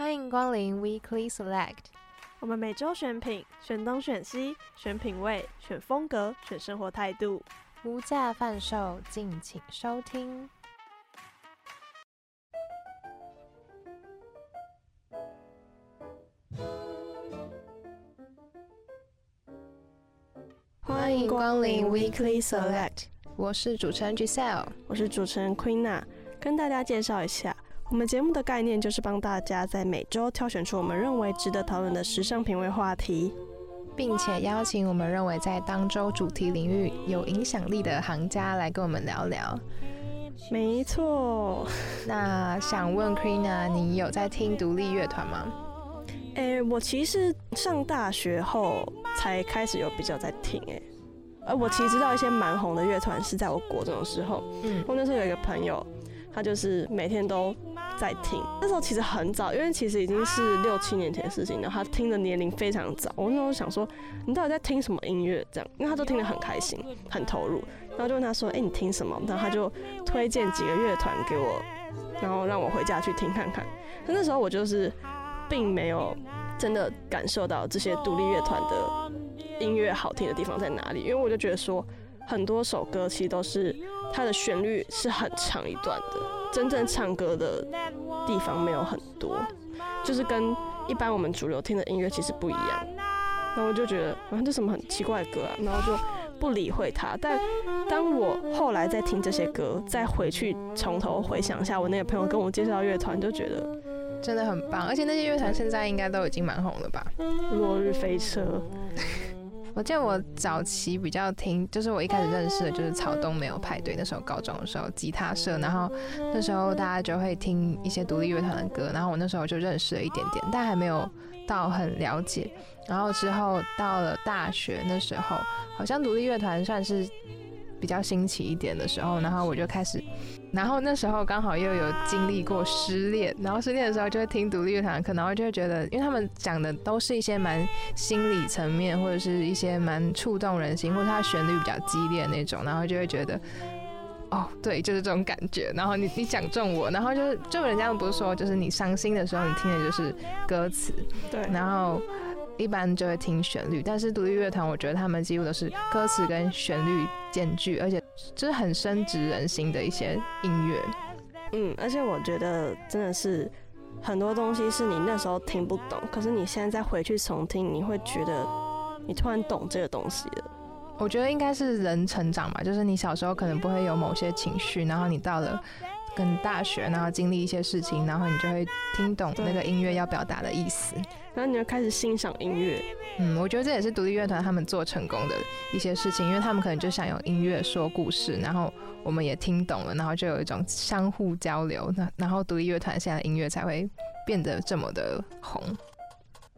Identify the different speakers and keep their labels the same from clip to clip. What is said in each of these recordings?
Speaker 1: 欢迎光临 Weekly Select。
Speaker 2: 我们每周选品，选东选西，选品味，选风格，选生活态度，
Speaker 1: 无价贩售，敬请收听。欢迎光临 Weekly Select。我是主持人 Giselle，
Speaker 2: 我是主持人 Queena，跟大家介绍一下。我们节目的概念就是帮大家在每周挑选出我们认为值得讨论的时尚品味话题，
Speaker 1: 并且邀请我们认为在当周主题领域有影响力的行家来跟我们聊聊。
Speaker 2: 没错，
Speaker 1: 那想问 Queena，你有在听独立乐团吗？
Speaker 2: 哎、欸，我其实上大学后才开始有比较在听、欸，哎，而我其实知道一些蛮红的乐团是在我国中的时候，嗯，我那时候有一个朋友，他就是每天都。在听，那时候其实很早，因为其实已经是六七年前的事情然后。他听的年龄非常早，我那时候想说，你到底在听什么音乐？这样，因为他都听得很开心，很投入。然后就问他说，哎、欸，你听什么？然后他就推荐几个乐团给我，然后让我回家去听看看。那那时候我就是并没有真的感受到这些独立乐团的音乐好听的地方在哪里，因为我就觉得说，很多首歌其实都是它的旋律是很长一段的。真正唱歌的地方没有很多，就是跟一般我们主流听的音乐其实不一样。然后我就觉得，啊，这什么很奇怪的歌啊，然后就不理会它。但当我后来再听这些歌，再回去从头回想一下我那个朋友跟我介绍乐团，就觉得
Speaker 1: 真的很棒。而且那些乐团现在应该都已经蛮红了吧？
Speaker 2: 落日飞车。
Speaker 1: 我记得我早期比较听，就是我一开始认识的就是草东没有派对，那时候高中的时候吉他社，然后那时候大家就会听一些独立乐团的歌，然后我那时候就认识了一点点，但还没有到很了解。然后之后到了大学那时候，好像独立乐团算是比较新奇一点的时候，然后我就开始。然后那时候刚好又有经历过失恋，然后失恋的时候就会听独立乐团的课，然后就会觉得，因为他们讲的都是一些蛮心理层面，或者是一些蛮触动人心，或者它旋律比较激烈那种，然后就会觉得，哦，对，就是这种感觉。然后你你讲中我，然后就是就人家不是说，就是你伤心的时候你听的就是歌词，
Speaker 2: 对，
Speaker 1: 然后一般就会听旋律，但是独立乐团我觉得他们几乎都是歌词跟旋律兼具，而且。就是很深植人心的一些音乐，
Speaker 2: 嗯，而且我觉得真的是很多东西是你那时候听不懂，可是你现在再回去重听，你会觉得你突然懂这个东西了。
Speaker 1: 我觉得应该是人成长吧，就是你小时候可能不会有某些情绪，然后你到了。跟大学，然后经历一些事情，然后你就会听懂那个音乐要表达的意思，
Speaker 2: 然后你就开始欣赏音乐。
Speaker 1: 嗯，我觉得这也是独立乐团他们做成功的一些事情，因为他们可能就想用音乐说故事，然后我们也听懂了，然后就有一种相互交流，那然后独立乐团现在的音乐才会变得这么的红。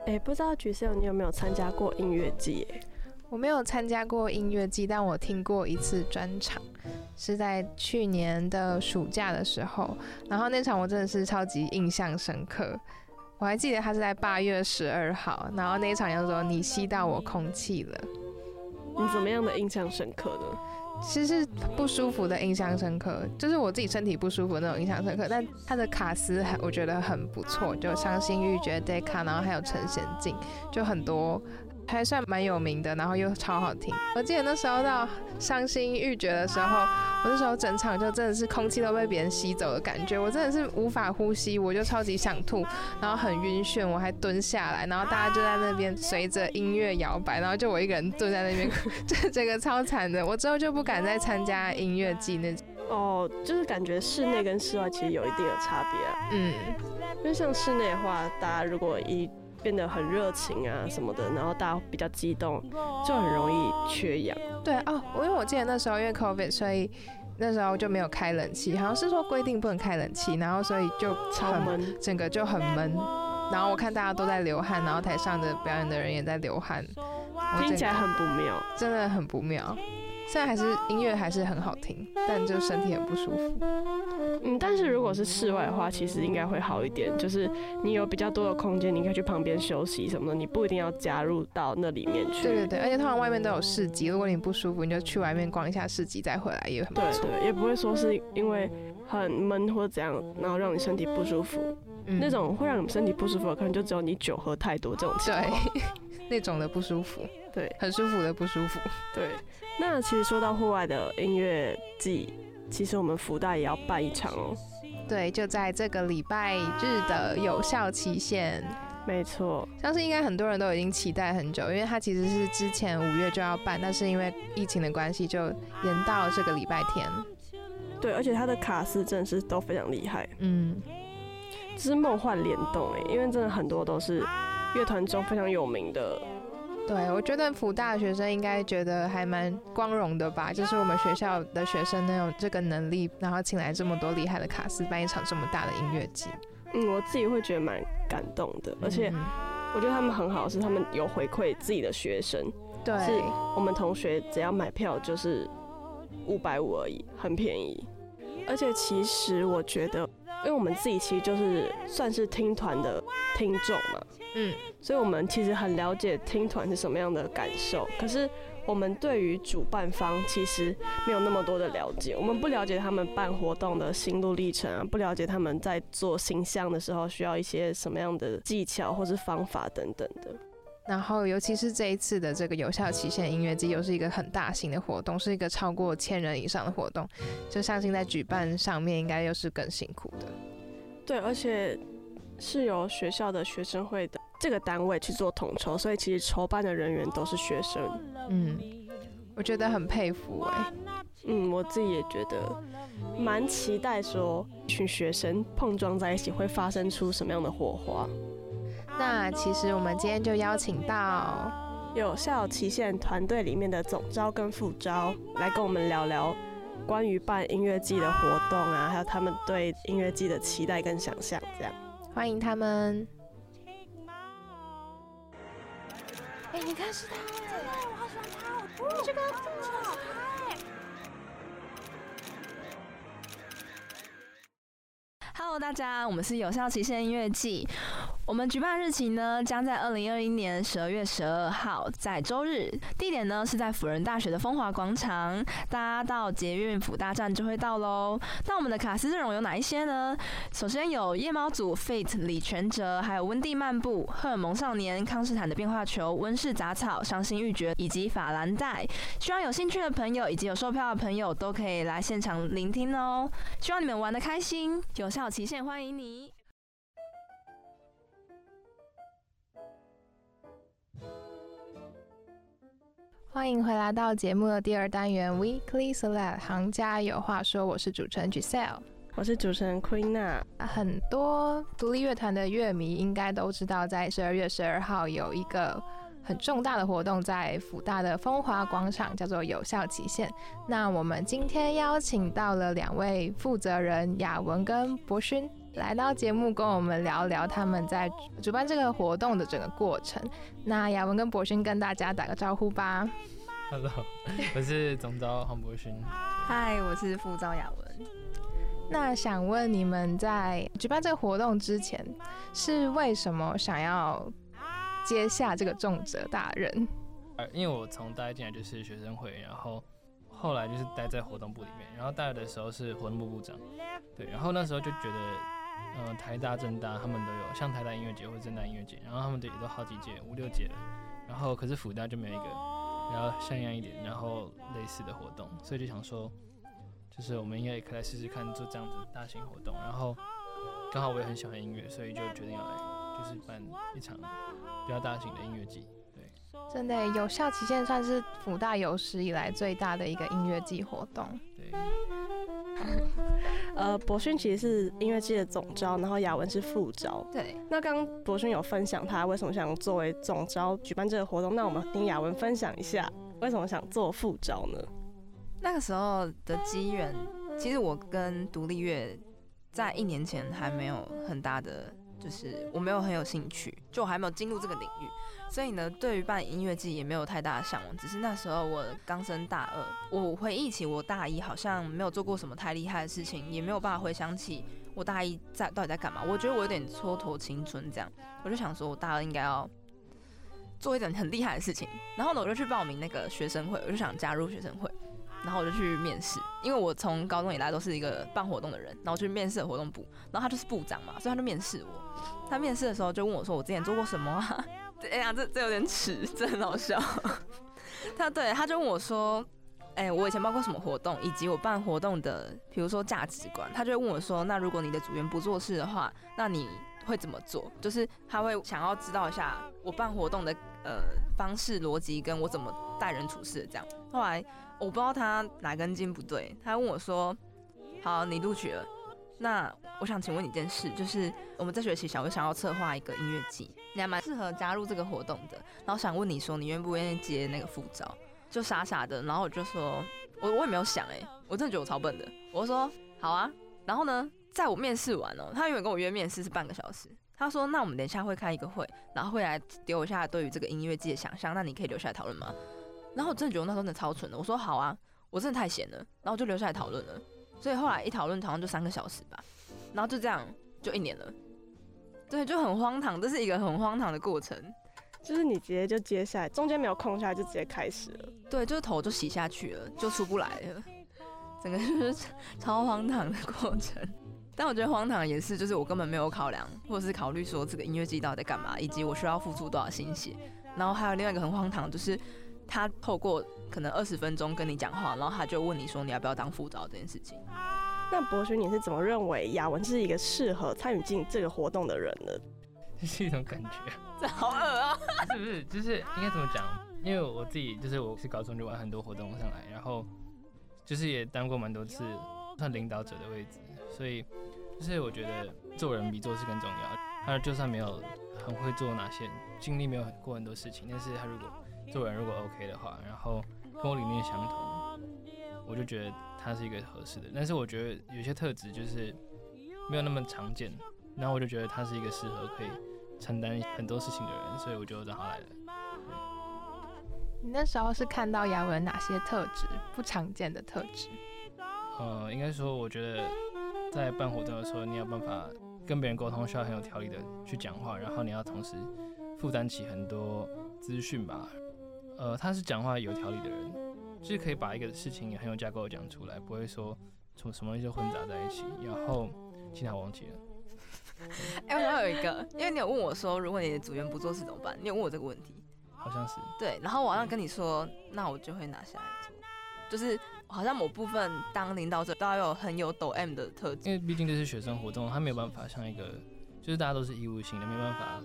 Speaker 2: 哎，不知道 Giselle 你有没有参加过音乐季？
Speaker 1: 我没有参加过音乐季，但我听过一次专场，是在去年的暑假的时候。然后那场我真的是超级印象深刻，我还记得他是在八月十二号。然后那一场叫做“你吸到我空气了”，
Speaker 2: 你怎么样的印象深刻呢？
Speaker 1: 其实是不舒服的印象深刻，就是我自己身体不舒服那种印象深刻。但他的卡斯还我觉得很不错，就伤心欲绝、Decca，然后还有陈贤静，就很多。还算蛮有名的，然后又超好听。我记得那时候到伤心欲绝的时候，我那时候整场就真的是空气都被别人吸走的感觉，我真的是无法呼吸，我就超级想吐，然后很晕眩，我还蹲下来，然后大家就在那边随着音乐摇摆，然后就我一个人蹲在那边，这 这个超惨的。我之后就不敢再参加音乐季那种。
Speaker 2: 哦，就是感觉室内跟室外其实有一定的差别啊。
Speaker 1: 嗯，
Speaker 2: 因为像室内的话，大家如果一变得很热情啊什么的，然后大家比较激动，就很容易缺氧。
Speaker 1: 对哦，因为我记得那时候因为 COVID，所以那时候就没有开冷气，好像是说规定不能开冷气，然后所以就
Speaker 2: 超闷，
Speaker 1: 整个就很闷。然后我看大家都在流汗，然后台上的表演的人也在流汗，
Speaker 2: 听起来很不妙，
Speaker 1: 真的很不妙。现在还是音乐还是很好听，但就身体很不舒服。
Speaker 2: 嗯，但是如果是室外的话，其实应该会好一点。就是你有比较多的空间，你可以去旁边休息什么的，你不一定要加入到那里面去。
Speaker 1: 对对对，而且通常外面都有市集，如果你不舒服，你就去外面逛一下市集再回来也很不错。
Speaker 2: 对对，也不会说是因为很闷或者怎样，然后让你身体不舒服。嗯、那种会让你身体不舒服的，可能就只有你酒喝太多这种情况。
Speaker 1: 对，那种的不舒服，
Speaker 2: 对，
Speaker 1: 很舒服的不舒服。
Speaker 2: 对，那其实说到户外的音乐季，其实我们福大也要办一场哦。
Speaker 1: 对，就在这个礼拜日的有效期限。
Speaker 2: 没错，
Speaker 1: 相信应该很多人都已经期待很久，因为它其实是之前五月就要办，但是因为疫情的关系，就延到了这个礼拜天。
Speaker 2: 对，而且它的卡司真的是都非常厉害，
Speaker 1: 嗯，
Speaker 2: 这是梦幻联动哎，因为真的很多都是乐团中非常有名的。
Speaker 1: 对，我觉得辅大的学生应该觉得还蛮光荣的吧，就是我们学校的学生能有这个能力，然后请来这么多厉害的卡司办一场这么大的音乐节。
Speaker 2: 嗯，我自己会觉得蛮感动的，而且我觉得他们很好，是他们有回馈自己的学生，
Speaker 1: 对，
Speaker 2: 是我们同学只要买票就是五百五而已，很便宜。而且其实我觉得，因为我们自己其实就是算是听团的听众嘛，
Speaker 1: 嗯，
Speaker 2: 所以我们其实很了解听团是什么样的感受，可是。我们对于主办方其实没有那么多的了解，我们不了解他们办活动的心路历程啊，不了解他们在做形象的时候需要一些什么样的技巧或是方法等等的。
Speaker 1: 然后，尤其是这一次的这个有效期限音乐季，又是一个很大型的活动，是一个超过千人以上的活动，就相信在举办上面应该又是更辛苦的。
Speaker 2: 对，而且是由学校的学生会的。这个单位去做统筹，所以其实筹办的人员都是学生。
Speaker 1: 嗯，我觉得很佩服哎。
Speaker 2: 嗯，我自己也觉得蛮期待，说一群学生碰撞在一起会发生出什么样的火花。
Speaker 1: 那其实我们今天就邀请到
Speaker 2: 有效期限团队里面的总招跟副招来跟我们聊聊关于办音乐季的活动啊，还有他们对音乐季的期待跟想象。这样，
Speaker 1: 欢迎他们。哎，你看是他，真的，我好喜欢他，哦，这个
Speaker 3: Hello，大家，我们是有效期限音乐季。我们举办日期呢，将在二零二一年十二月十二号，在周日。地点呢是在辅仁大学的风华广场，大家到捷运辅大站就会到喽。那我们的卡司阵容有哪一些呢？首先有夜猫组、Fate、李全哲，还有温蒂漫步、荷尔蒙少年、康斯坦的变化球、温室杂草、伤心欲绝以及法兰黛。希望有兴趣的朋友以及有售票的朋友都可以来现场聆听哦。希望你们玩的开心，有效期限欢迎你。
Speaker 1: 欢迎回来到节目的第二单元 Weekly Select 行家有话说，我是主持人 Giselle，
Speaker 2: 我是主持人 Queena。
Speaker 1: 很多独立乐团的乐迷应该都知道，在十二月十二号有一个很重大的活动，在辅大的风华广场，叫做有效期限。那我们今天邀请到了两位负责人雅文跟博勋。来到节目跟我们聊聊他们在主办这个活动的整个过程。那雅文跟博勋跟大家打个招呼吧。
Speaker 4: Hello，我是总招黄博勋。
Speaker 3: Hi，我是副招雅文。
Speaker 1: 那想问你们在举办这个活动之前，是为什么想要接下这个重责大任？
Speaker 4: 呃，因为我从大一进来就是学生会，然后。后来就是待在活动部里面，然后大二的时候是活动部部长，对，然后那时候就觉得，嗯、呃，台大、政大他们都有，像台大音乐节或者政大音乐节，然后他们也都好几届，五六届了，然后可是辅大就没有一个比较像样一点，然后类似的活动，所以就想说，就是我们应该也可以来试试看做这样子大型活动，然后刚好我也很喜欢音乐，所以就决定要来，就是办一场比较大型的音乐季。
Speaker 1: 对真的有效期限算是辅大有史以来最大的一个音乐季活动。
Speaker 4: 对。
Speaker 2: 呃，博勋其实是音乐季的总招，然后雅文是副招。
Speaker 1: 对。
Speaker 2: 那刚刚博勋有分享他为什么想作为总招举办这个活动，那我们听雅文分享一下为什么想做副招呢？
Speaker 3: 那个时候的机缘，其实我跟独立乐在一年前还没有很大的。就是我没有很有兴趣，就我还没有进入这个领域，所以呢，对于办音乐季也没有太大的向往。只是那时候我刚升大二，我回忆起我大一好像没有做过什么太厉害的事情，也没有办法回想起我大一在到底在干嘛。我觉得我有点蹉跎青春这样，我就想说我大二应该要做一点很厉害的事情。然后呢，我就去报名那个学生会，我就想加入学生会。然后我就去面试，因为我从高中以来都是一个办活动的人，然后去面试活动部，然后他就是部长嘛，所以他就面试我。他面试的时候就问我说：“我之前做过什么啊？” 哎呀，这这有点耻，这很好笑。他对他就问我说：“哎、我以前办过什么活动，以及我办活动的，比如说价值观。”他就会问我说：“那如果你的组员不做事的话，那你会怎么做？”就是他会想要知道一下我办活动的呃方式、逻辑，跟我怎么待人处事这样。后来我不知道他哪根筋不对，他问我说：“好，你录取了，那我想请问你一件事，就是我们这学期想不想要策划一个音乐季？”你还蛮适合加入这个活动的，然后想问你说，你愿不愿意接那个副招？就傻傻的，然后我就说，我我也没有想哎、我真的觉得我超笨的，我说好啊。然后呢，在我面试完哦、他原本跟我约面试是半个小时，他说那我们等一下会开一个会，然后会来给我一下对于这个音乐季的想象，那你可以留下来讨论吗？然后我真的觉得我那时候真的超蠢的，我说好啊，我真的太闲了，然后就留下来讨论了。所以后来一讨论好像就三个小时吧，然后就这样就一年了。对，就很荒唐，这是一个很荒唐的过程，
Speaker 2: 就是你直接就接下来，中间没有空下来就直接开始了。
Speaker 3: 对，就是头就洗下去了，就出不来了，整个就是 超荒唐的过程。但我觉得荒唐也是，就是我根本没有考量，或者是考虑说这个音乐季到底在干嘛，以及我需要付出多少心血。然后还有另外一个很荒唐，就是他透过可能二十分钟跟你讲话，然后他就问你说你要不要当副招这件事情。
Speaker 2: 那博勋，你是怎么认为雅文是一个适合参与进这个活动的人呢？
Speaker 4: 这是一种感觉，
Speaker 3: 这好恶啊！
Speaker 4: 是不是？就是应该怎么讲？因为我自己就是我是高中就玩很多活动上来，然后就是也当过蛮多次算领导者的位置，所以就是我觉得做人比做事更重要。他就算没有很会做哪些，经历没有过很多事情，但是他如果做人如果 OK 的话，然后跟我理念相同，我就觉得。他是一个合适的，但是我觉得有些特质就是没有那么常见，然后我就觉得他是一个适合可以承担很多事情的人，所以我就让他来了。
Speaker 1: 你那时候是看到雅文哪些特质不常见的特质？
Speaker 4: 呃，应该说，我觉得在办活动的时候，你有办法跟别人沟通，需要很有条理的去讲话，然后你要同时负担起很多资讯吧。呃，他是讲话有条理的人。就是可以把一个事情也很有架构讲出来，不会说从什么东西都混杂在一起。然后其他忘记了。
Speaker 3: 哎、欸，我还有一个，因为你有问我说，如果你的组员不做事怎么办？你有问我这个问题。
Speaker 4: 好像是。
Speaker 3: 对，然后我好像跟你说，那我就会拿下来做。就是好像某部分当领导者都要有很有抖 M 的特质。
Speaker 4: 因为毕竟这是学生活动，他没有办法像一个，就是大家都是义务性的，没办法，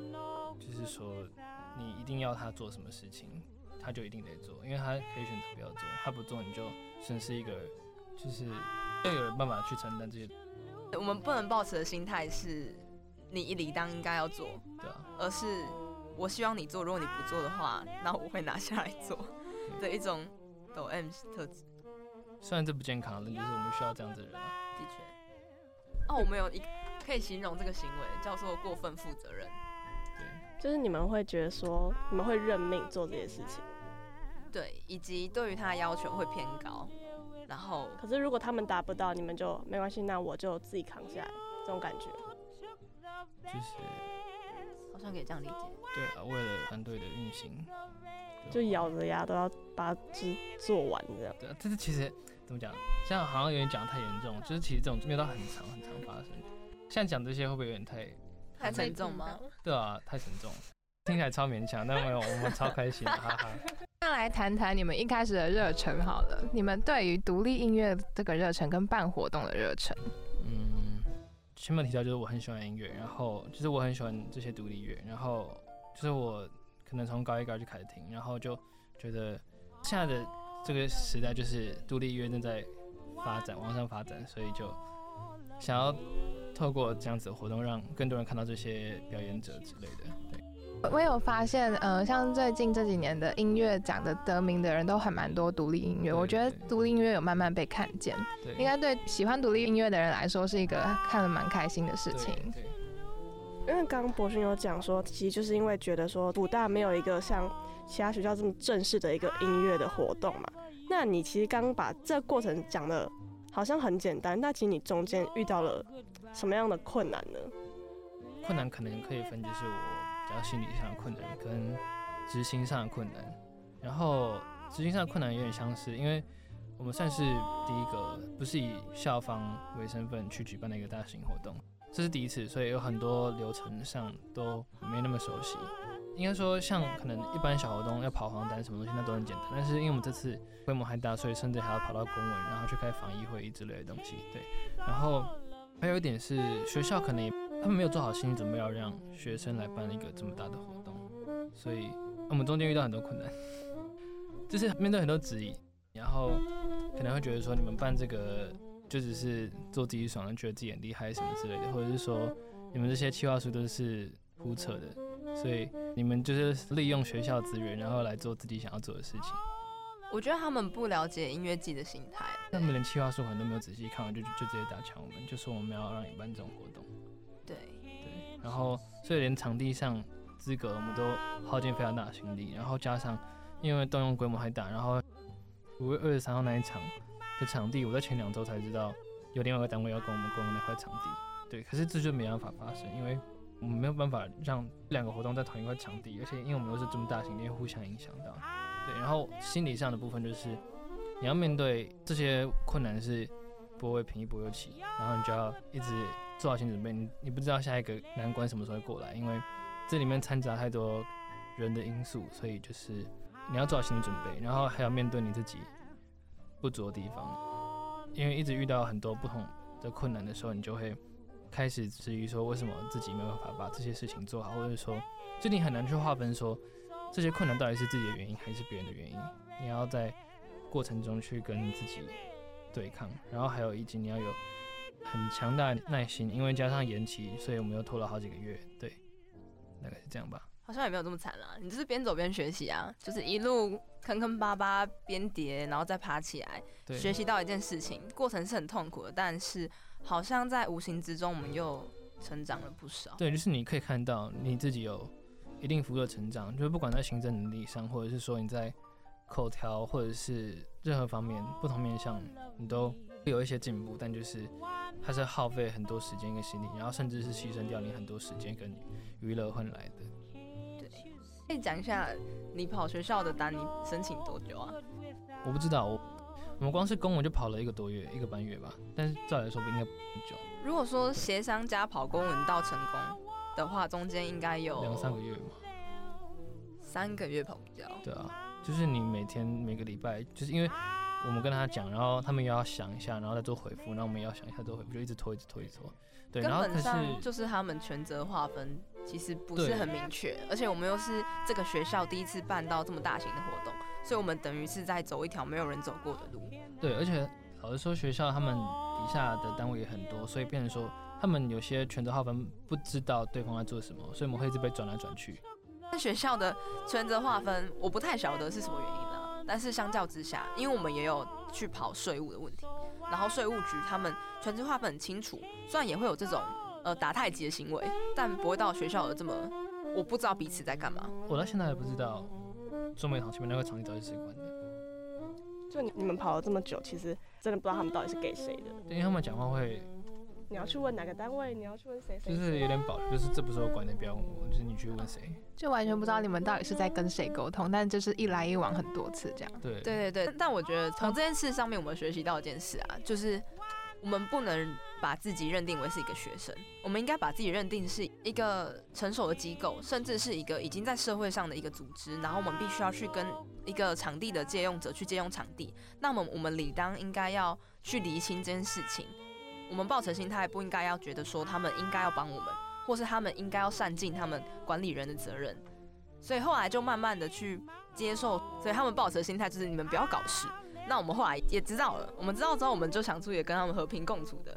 Speaker 4: 就是说你一定要他做什么事情。他就一定得做，因为他可以选择不要做，他不做你就损失一个，就是要有办法去承担这些。
Speaker 3: 我们不能抱持的心态是，你一理当应该要做，
Speaker 4: 对啊，
Speaker 3: 而是我希望你做，如果你不做的话，那我会拿下来做的一种抖 M 特质。
Speaker 4: 虽然这不健康，但就是我们需要这样子的人啊。
Speaker 3: 的确。哦，我们有一可以形容这个行为叫做过分负责任。
Speaker 4: 对，
Speaker 2: 就是你们会觉得说，你们会认命做这些事情。
Speaker 3: 对，以及对于他的要求会偏高，然后
Speaker 2: 可是如果他们达不到，你们就没关系，那我就自己扛下来，这种感觉，
Speaker 4: 就是
Speaker 3: 好像可以这样理解。
Speaker 4: 对啊，为了团队的运行，
Speaker 2: 就咬着牙都要把它做完这样。
Speaker 4: 对啊，但是其实怎么讲？这样好像有点讲太严重，就是其实这种没有到很长很长发生。像讲这些会不会有点太
Speaker 3: 太沉重吗？
Speaker 4: 对啊，太沉重，听起来超勉强，但没有，我们超开心，哈哈。
Speaker 1: 那来谈谈你们一开始的热忱好了，你们对于独立音乐这个热忱跟办活动的热忱。
Speaker 4: 嗯，前面提到就是我很喜欢音乐，然后就是我很喜欢这些独立乐，然后就是我可能从高一高二就开始听，然后就觉得现在的这个时代就是独立音乐正在发展，往上发展，所以就想要透过这样子的活动，让更多人看到这些表演者之类的。对。
Speaker 1: 我有发现，呃，像最近这几年的音乐奖的得名的人都还蛮多独立音乐，我觉得独立音乐有慢慢被看见，应该对喜欢独立音乐的人来说是一个看得蛮开心的事情。
Speaker 2: 因为刚刚博勋有讲说，其实就是因为觉得说武大没有一个像其他学校这么正式的一个音乐的活动嘛，那你其实刚刚把这个过程讲的好像很简单，那其实你中间遇到了什么样的困难呢？
Speaker 4: 困难可能可以分，就是我。比较心理上的困难跟执行上的困难，然后执行上的困难有点相似，因为我们算是第一个不是以校方为身份去举办的一个大型活动，这是第一次，所以有很多流程上都没那么熟悉。应该说，像可能一般小活动要跑黄单什么东西，那都很简单。但是因为我们这次规模还大，所以甚至还要跑到公文，然后去开防疫会议之类的东西。对，然后还有一点是学校可能也 他们没有做好心理准备，要让学生来办一个这么大的活动，所以我们中间遇到很多困难，就是面对很多质疑，然后。可能会觉得说你们办这个就只是做自己爽，觉得自己很厉害什么之类的，或者是说你们这些企划书都是胡扯的，所以你们就是利用学校资源，然后来做自己想要做的事情。
Speaker 3: 我觉得他们不了解音乐季的心态，
Speaker 4: 他们连企划书可能都没有仔细看完，就就直接打枪我们，就说我们要让你办这种活动。
Speaker 3: 对
Speaker 4: 对，然后所以连场地上资格我们都耗尽非常大的心力，然后加上因为动用规模还大，然后。五月二十三号那一场的场地，我在前两周才知道有另外一个单位要跟我们共用那块场地。对，可是这就没办法发生，因为我们没有办法让两个活动在同一块场地，而且因为我们又是这么大型，会互相影响到。对，然后心理上的部分就是你要面对这些困难是不会平一波又起，然后你就要一直做好心理准备，你你不知道下一个难关什么时候会过来，因为这里面掺杂太多人的因素，所以就是。你要做好心理准备，然后还要面对你自己不足的地方，因为一直遇到很多不同的困难的时候，你就会开始质疑说，为什么自己没有办法把这些事情做好，或者说，就你很难去划分说这些困难到底是自己的原因还是别人的原因。你要在过程中去跟自己对抗，然后还有以及你要有很强大的耐心，因为加上延期，所以我们又拖了好几个月。对，大概是这样吧。
Speaker 3: 好像也没有这么惨啦，你就是边走边学习啊，就是一路坑坑巴巴边跌，然后再爬起来，学习到一件事情，过程是很痛苦的，但是好像在无形之中我们又成长了不少。
Speaker 4: 对，就是你可以看到你自己有一定幅度的成长，就是不管在行政能力上，或者是说你在口条，或者是任何方面不同面向，你都有一些进步，但就是它是耗费很多时间跟心力，然后甚至是牺牲掉你很多时间跟娱乐换来的。
Speaker 3: 对可以讲一下你跑学校的单，你申请多久啊？
Speaker 4: 我不知道，我我们光是公文就跑了一个多月，一个半月吧。但是照来说不应该很久。
Speaker 3: 如果说协商加跑公文到成功的话，中间应该有
Speaker 4: 两三个月嘛。
Speaker 3: 三个月跑不掉。
Speaker 4: 对啊，就是你每天每个礼拜，就是因为我们跟他讲，然后他们又要想一下，然后再做回复，然后我们也要想一下做回复，就一直拖，一直拖，一直拖。对，然后可是
Speaker 3: 就是他们权责划分其实不是很明确，而且我们又是这个学校第一次办到这么大型的活动，所以我们等于是在走一条没有人走过的路。
Speaker 4: 对，而且老实说，学校他们底下的单位也很多，所以变成说他们有些权责划分不知道对方在做什么，所以我们会一直被转来转去。
Speaker 3: 那学校的权责划分我不太晓得是什么原因了，但是相较之下，因为我们也有去跑税务的问题。然后税务局他们全职划分很清楚，虽然也会有这种呃打太极的行为，但不会到学校的这么，我不知道彼此在干嘛。
Speaker 4: 我到现在还不知道中美堂前面那个场地到底是谁管的。
Speaker 2: 就你你们跑了这么久，其实真的不知道他们到底是给谁的。
Speaker 4: 因为他们讲话会。
Speaker 2: 你要去问哪个单位？你要去问谁？
Speaker 4: 就是有点保留，就是这不是我管的，不要问我，就是你去问谁。
Speaker 1: 就完全不知道你们到底是在跟谁沟通，但就是一来一往很多次这样。
Speaker 4: 对
Speaker 3: 对对对，但我觉得从这件事上面，我们学习到一件事啊，就是我们不能把自己认定为是一个学生，我们应该把自己认定是一个成熟的机构，甚至是一个已经在社会上的一个组织，然后我们必须要去跟一个场地的借用者去借用场地，那么我们理当应该要去厘清这件事情。我们抱持心态不应该要觉得说他们应该要帮我们，或是他们应该要善尽他们管理人的责任，所以后来就慢慢的去接受，所以他们抱持心态就是你们不要搞事。那我们后来也知道了，我们知道之后我们就想出也跟他们和平共处的，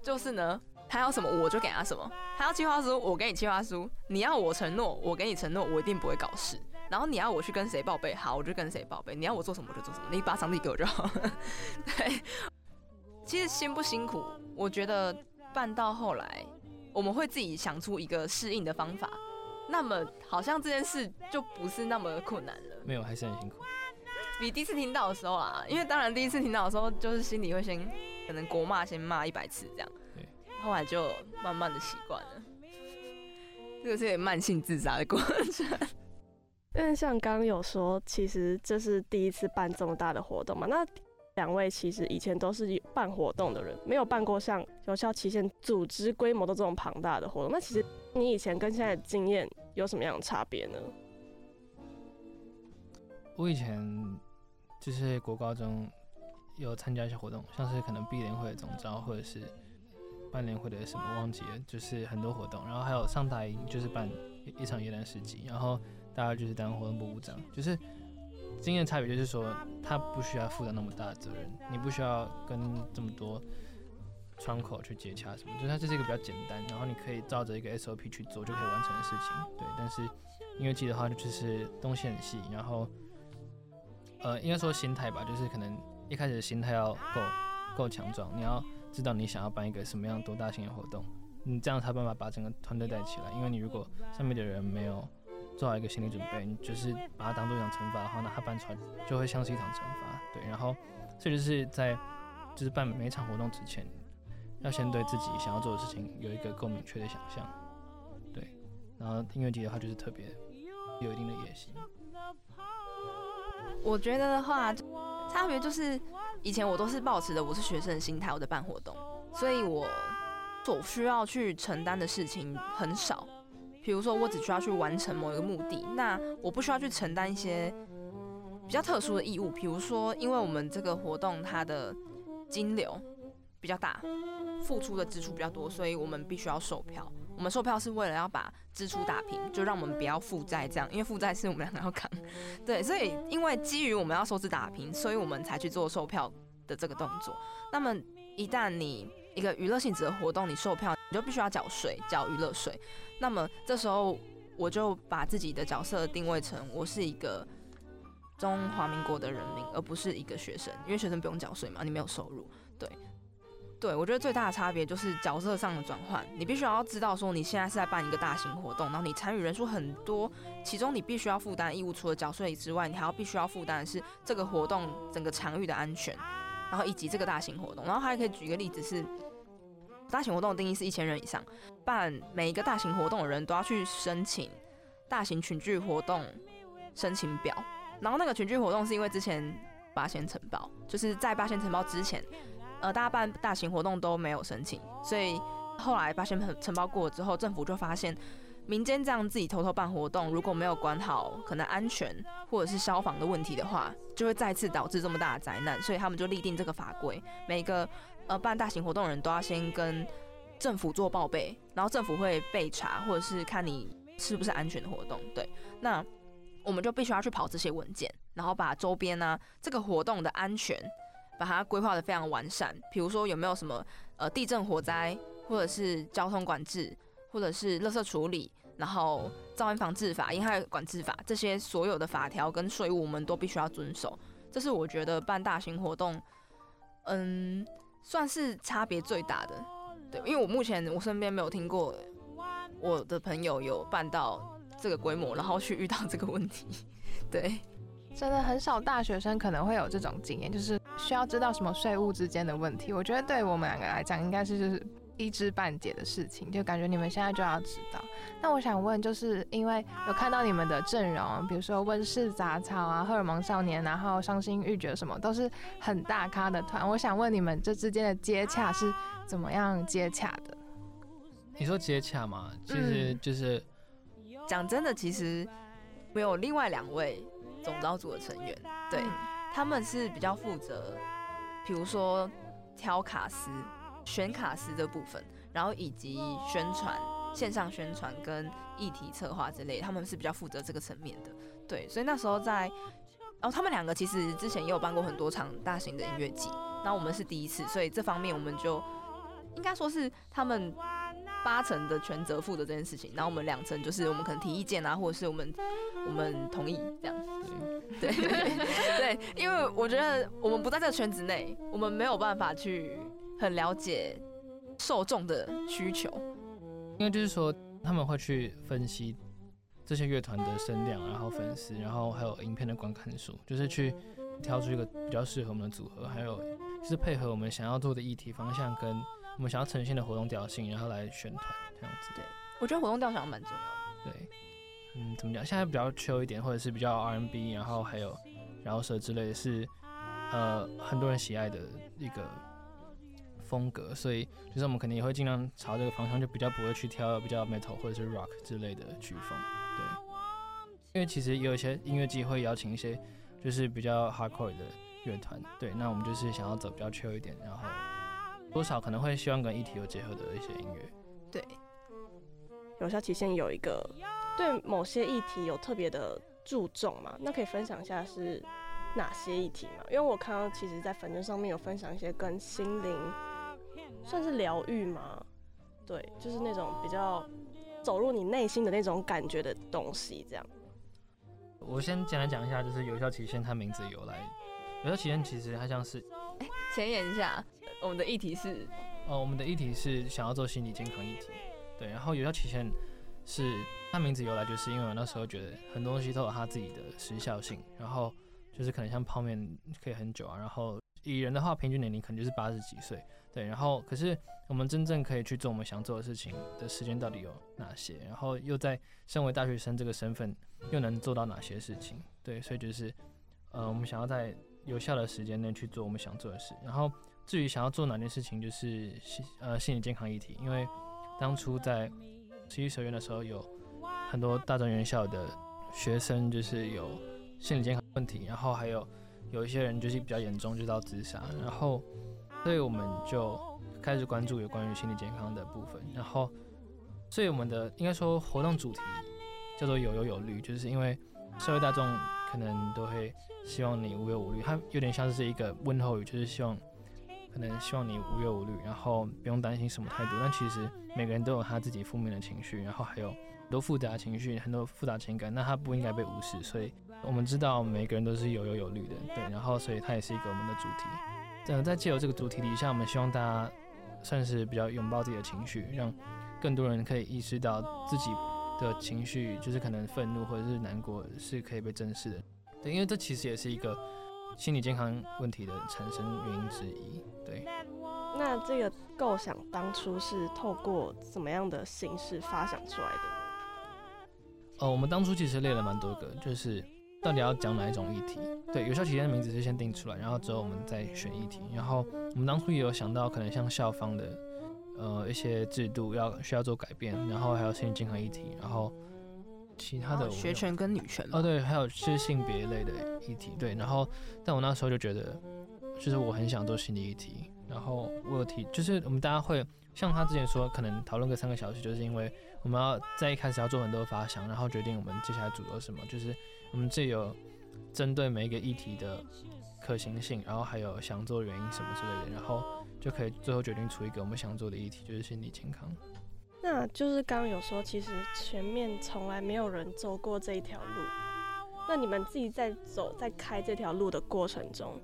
Speaker 3: 就是呢，他要什么我就给他什么，他要计划书我给你计划书，你要我承诺我给你承诺，我一定不会搞事。然后你要我去跟谁报备，好我就跟谁报备，你要我做什么我就做什么，你把场地给我就好。对。其实辛不辛苦，我觉得办到后来，我们会自己想出一个适应的方法。那么好像这件事就不是那么困难了。
Speaker 4: 没有，还是很辛苦。
Speaker 3: 比第一次听到的时候啊，因为当然第一次听到的时候，就是心里会先可能国骂先骂一百次这样。对。后来就慢慢的习惯了。这个是有点慢性自杀的过程。
Speaker 2: 因为像刚刚有说，其实这是第一次办这么大的活动嘛，那。两位其实以前都是办活动的人，没有办过像有效期限组织规模的这种庞大的活动。那其实你以前跟现在的经验有什么样的差别呢？
Speaker 4: 我以前就是国高中有参加一些活动，像是可能毕联会的总召，或者是办联会的什么忘记了，就是很多活动。然后还有上大营就是办一场耶诞市集，然后大家就是当活动部部长，就是。经验差别就是说，他不需要负担那么大的责任，你不需要跟这么多窗口去接洽什么，就它这是一个比较简单，然后你可以照着一个 SOP 去做就可以完成的事情。对，但是音乐季的话，就是东西很细，然后呃，应该说心态吧，就是可能一开始的心态要够够强壮，你要知道你想要办一个什么样多大型的活动，你这样才办法把整个团队带起来，因为你如果上面的人没有。做好一个心理准备，你就是把它当做一场惩罚的话，那它办出来就会像是一场惩罚。对，然后这就是在就是办每一场活动之前，要先对自己想要做的事情有一个够明确的想象。对，然后音乐节的话就是特别有一定的野心。
Speaker 3: 我觉得的话，差别就是以前我都是保持的我是学生的心态，我在办活动，所以我所需要去承担的事情很少。比如说，我只需要去完成某一个目的，那我不需要去承担一些比较特殊的义务。比如说，因为我们这个活动它的金流比较大，付出的支出比较多，所以我们必须要售票。我们售票是为了要把支出打平，就让我们不要负债这样，因为负债是我们两个要扛。对，所以因为基于我们要收支打平，所以我们才去做售票的这个动作。那么一旦你一个娱乐性质的活动，你售票，你就必须要缴税，缴娱乐税。那么这时候，我就把自己的角色定位成我是一个中华民国的人民，而不是一个学生，因为学生不用缴税嘛，你没有收入。对，对，我觉得最大的差别就是角色上的转换。你必须要知道说，你现在是在办一个大型活动，然后你参与人数很多，其中你必须要负担义务，除了缴税之外，你还要必须要负担的是这个活动整个场域的安全。然后以及这个大型活动，然后还可以举一个例子是，大型活动的定义是一千人以上，办每一个大型活动的人都要去申请大型群聚活动申请表。然后那个群聚活动是因为之前八仙尘爆，就是在八仙尘爆之前，呃，大家办大型活动都没有申请，所以后来八仙尘爆过之后，政府就发现。民间这样自己偷偷办活动，如果没有管好可能安全或者是消防的问题的话，就会再次导致这么大的灾难。所以他们就立定这个法规，每一个呃办大型活动的人都要先跟政府做报备，然后政府会备查或者是看你是不是安全的活动。对，那我们就必须要去跑这些文件，然后把周边呢、啊、这个活动的安全把它规划得非常完善。比如说有没有什么呃地震、火灾，或者是交通管制。或者是垃圾处理，然后噪音防治法、烟害管制法这些所有的法条跟税务，我们都必须要遵守。这是我觉得办大型活动，嗯，算是差别最大的。对，因为我目前我身边没有听过我的朋友有办到这个规模，然后去遇到这个问题。对，
Speaker 1: 真的很少大学生可能会有这种经验，就是需要知道什么税务之间的问题。我觉得对我们两个来讲，应该是就是。一知半解的事情，就感觉你们现在就要知道。那我想问，就是因为有看到你们的阵容，比如说温室杂草啊、荷尔蒙少年，然后伤心欲绝什么，都是很大咖的团。我想问你们这之间的接洽是怎么样接洽的？
Speaker 4: 你说接洽吗？其实就是
Speaker 3: 讲、嗯、真的，其实没有另外两位总招组的成员，对、嗯、他们是比较负责，比如说挑卡司。选卡司的部分，然后以及宣传、线上宣传跟议题策划之类，他们是比较负责这个层面的。对，所以那时候在，然后他们两个其实之前也有办过很多场大型的音乐季，那我们是第一次，所以这方面我们就应该说是他们八成的全责负责这件事情，然后我们两成就是我们可能提意见啊，或者是我们我们同意这样。对 对 对，因为我觉得我们不在这个圈子内，我们没有办法去。很了解受众的需求，
Speaker 4: 因为就是说他们会去分析这些乐团的声量，然后粉丝，然后还有影片的观看数，就是去挑出一个比较适合我们的组合，还有就是配合我们想要做的议题方向跟我们想要呈现的活动调性，然后来选团这样子。
Speaker 3: 对，我觉得活动调性蛮重要的。
Speaker 4: 对，嗯，怎么讲？现在比较 chill 一点，或者是比较 R&B，然后还有饶舌之类的是。呃很多人喜爱的一个风格，所以就是我们肯定也会尽量朝这个方向，就比较不会去挑比较 metal 或者是 rock 之类的曲风，对。因为其实有一些音乐季会邀请一些就是比较 hardcore 的乐团，对。那我们就是想要走比较 chill 一点，然后多少可能会希望跟议题有结合的一些音乐，
Speaker 3: 对。
Speaker 2: 有效期限有一个对某些议题有特别的注重嘛？那可以分享一下是哪些议题吗？因为我看到其实，在粉专上面有分享一些跟心灵算是疗愈吗？对，就是那种比较走入你内心的那种感觉的东西。这样，
Speaker 4: 我先简单讲一下，就是有效期限它名字由来。有效期限其实它像是，
Speaker 3: 哎、欸，前言一下，我们的议题是，
Speaker 4: 哦，我们的议题是想要做心理健康议题。对，然后有效期限是它名字由来，就是因为我那时候觉得很多东西都有它自己的时效性，然后就是可能像泡面可以很久啊，然后蚁人的话平均年龄可能就是八十几岁，对，然后可是我们真正可以去做我们想做的事情的时间到底有哪些？然后又在身为大学生这个身份又能做到哪些事情？对，所以就是呃，我们想要在有效的时间内去做我们想做的事。然后至于想要做哪件事情，就是心呃心理健康议题，因为。当初在十一学院的时候，有很多大专院校的学生就是有心理健康问题，然后还有有一些人就是比较严重，就到自杀，然后所以我们就开始关注有关于心理健康的部分，然后所以我们的应该说活动主题叫做有忧有虑，就是因为社会大众可能都会希望你无忧无虑，它有点像是一个问候语，就是希望。可能希望你无忧无虑，然后不用担心什么太多。但其实每个人都有他自己负面的情绪，然后还有很多复杂情绪，很多复杂情感，那他不应该被无视。所以我们知道每个人都是有忧有虑的，对。然后所以它也是一个我们的主题。嗯，在借由这个主题底下，我们希望大家算是比较拥抱自己的情绪，让更多人可以意识到自己的情绪，就是可能愤怒或者是难过是可以被正视的。对，因为这其实也是一个。心理健康问题的产生原因之一，对。
Speaker 2: 那这个构想当初是透过怎么样的形式发想出来的？
Speaker 4: 哦，我们当初其实列了蛮多个，就是到底要讲哪一种议题。对，有效期间的名字是先定出来，然后之后我们再选议题。然后我们当初也有想到，可能像校方的呃一些制度要需要做改变，然后还有心理健康议题，然后。其他的
Speaker 3: 学权跟女权
Speaker 4: 哦，对，还有是性别类的议题，对。然后，但我那时候就觉得，就是我很想做心理议题。然后我有提，就是我们大家会像他之前说，可能讨论个三个小时，就是因为我们要在一开始要做很多发想，然后决定我们接下来主轴什么。就是我们这有针对每一个议题的可行性，然后还有想做的原因什么之类的，然后就可以最后决定出一个我们想做的议题，就是心理健康。
Speaker 2: 那就是刚刚有说，其实前面从来没有人走过这一条路。那你们自己在走、在开这条路的过程中，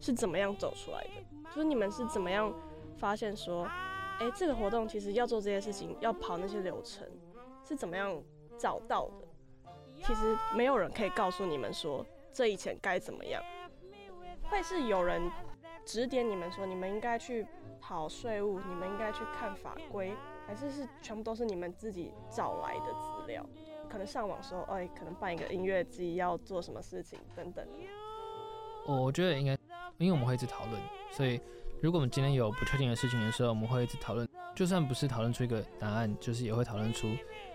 Speaker 2: 是怎么样走出来的？就是你们是怎么样发现说，哎、这个活动其实要做这些事情，要跑那些流程，是怎么样找到的？其实没有人可以告诉你们说，这以前该怎么样。会是有人指点你们说，你们应该去跑税务，你们应该去看法规。还是是全部都是你们自己找来的资料，可能上网说，哎，可能办一个音乐季要做什么事情等等。
Speaker 4: 我觉得应该，因为我们会一直讨论，所以如果我们今天有不确定的事情的时候，我们会一直讨论。就算不是讨论出一个答案，就是也会讨论出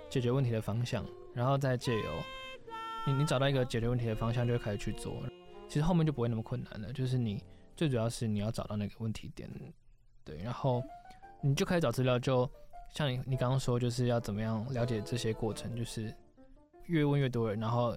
Speaker 4: 解决问题的方向，然后再借由你你找到一个解决问题的方向，就会开始去做。其实后面就不会那么困难了。就是你最主要是你要找到那个问题点，对，然后你就开始找资料就。像你，你刚刚说就是要怎么样了解这些过程，就是越问越多人，然后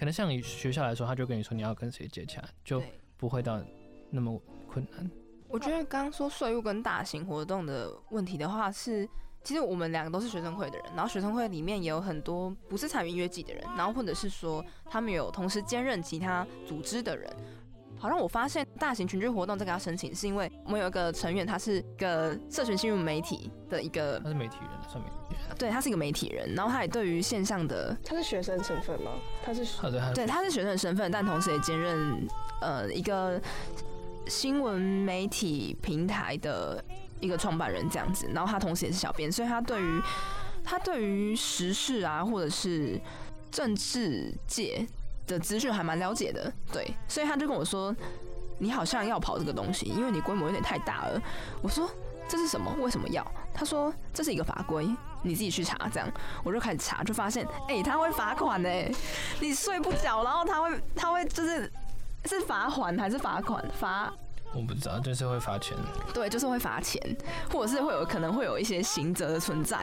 Speaker 4: 可能像你学校来说，他就跟你说你要跟谁接洽，就不会到那么困难。
Speaker 3: 我觉得刚刚说税务跟大型活动的问题的话是，是其实我们两个都是学生会的人，然后学生会里面也有很多不是参与音乐季的人，然后或者是说他们有同时兼任其他组织的人。好像我发现大型群聚活动这个要申请，是因为我们有一个成员，他是一个社群新闻媒体的一个，
Speaker 4: 他是媒体人，算媒体人，
Speaker 3: 对，他是一个媒体人，然后他也对于线上的，
Speaker 2: 他是学生身份吗？他是，
Speaker 3: 对，他是学生的身份，但同时也兼任呃一个新闻媒体平台的一个创办人这样子，然后他同时也是小编，所以他对于他对于时事啊，或者是政治界的资讯还蛮了解的，对，所以他就跟我说，你好像要跑这个东西，因为你规模有点太大了。我说这是什么？为什么要？他说这是一个法规，你自己去查。这样我就开始查，就发现哎、他会罚款呢，你睡不着，然后他会他会就是是罚款还是罚款罚？
Speaker 4: 我不知道，就是会罚钱。
Speaker 3: 对，就是会罚钱，或者是会有可能会有一些刑责的存在。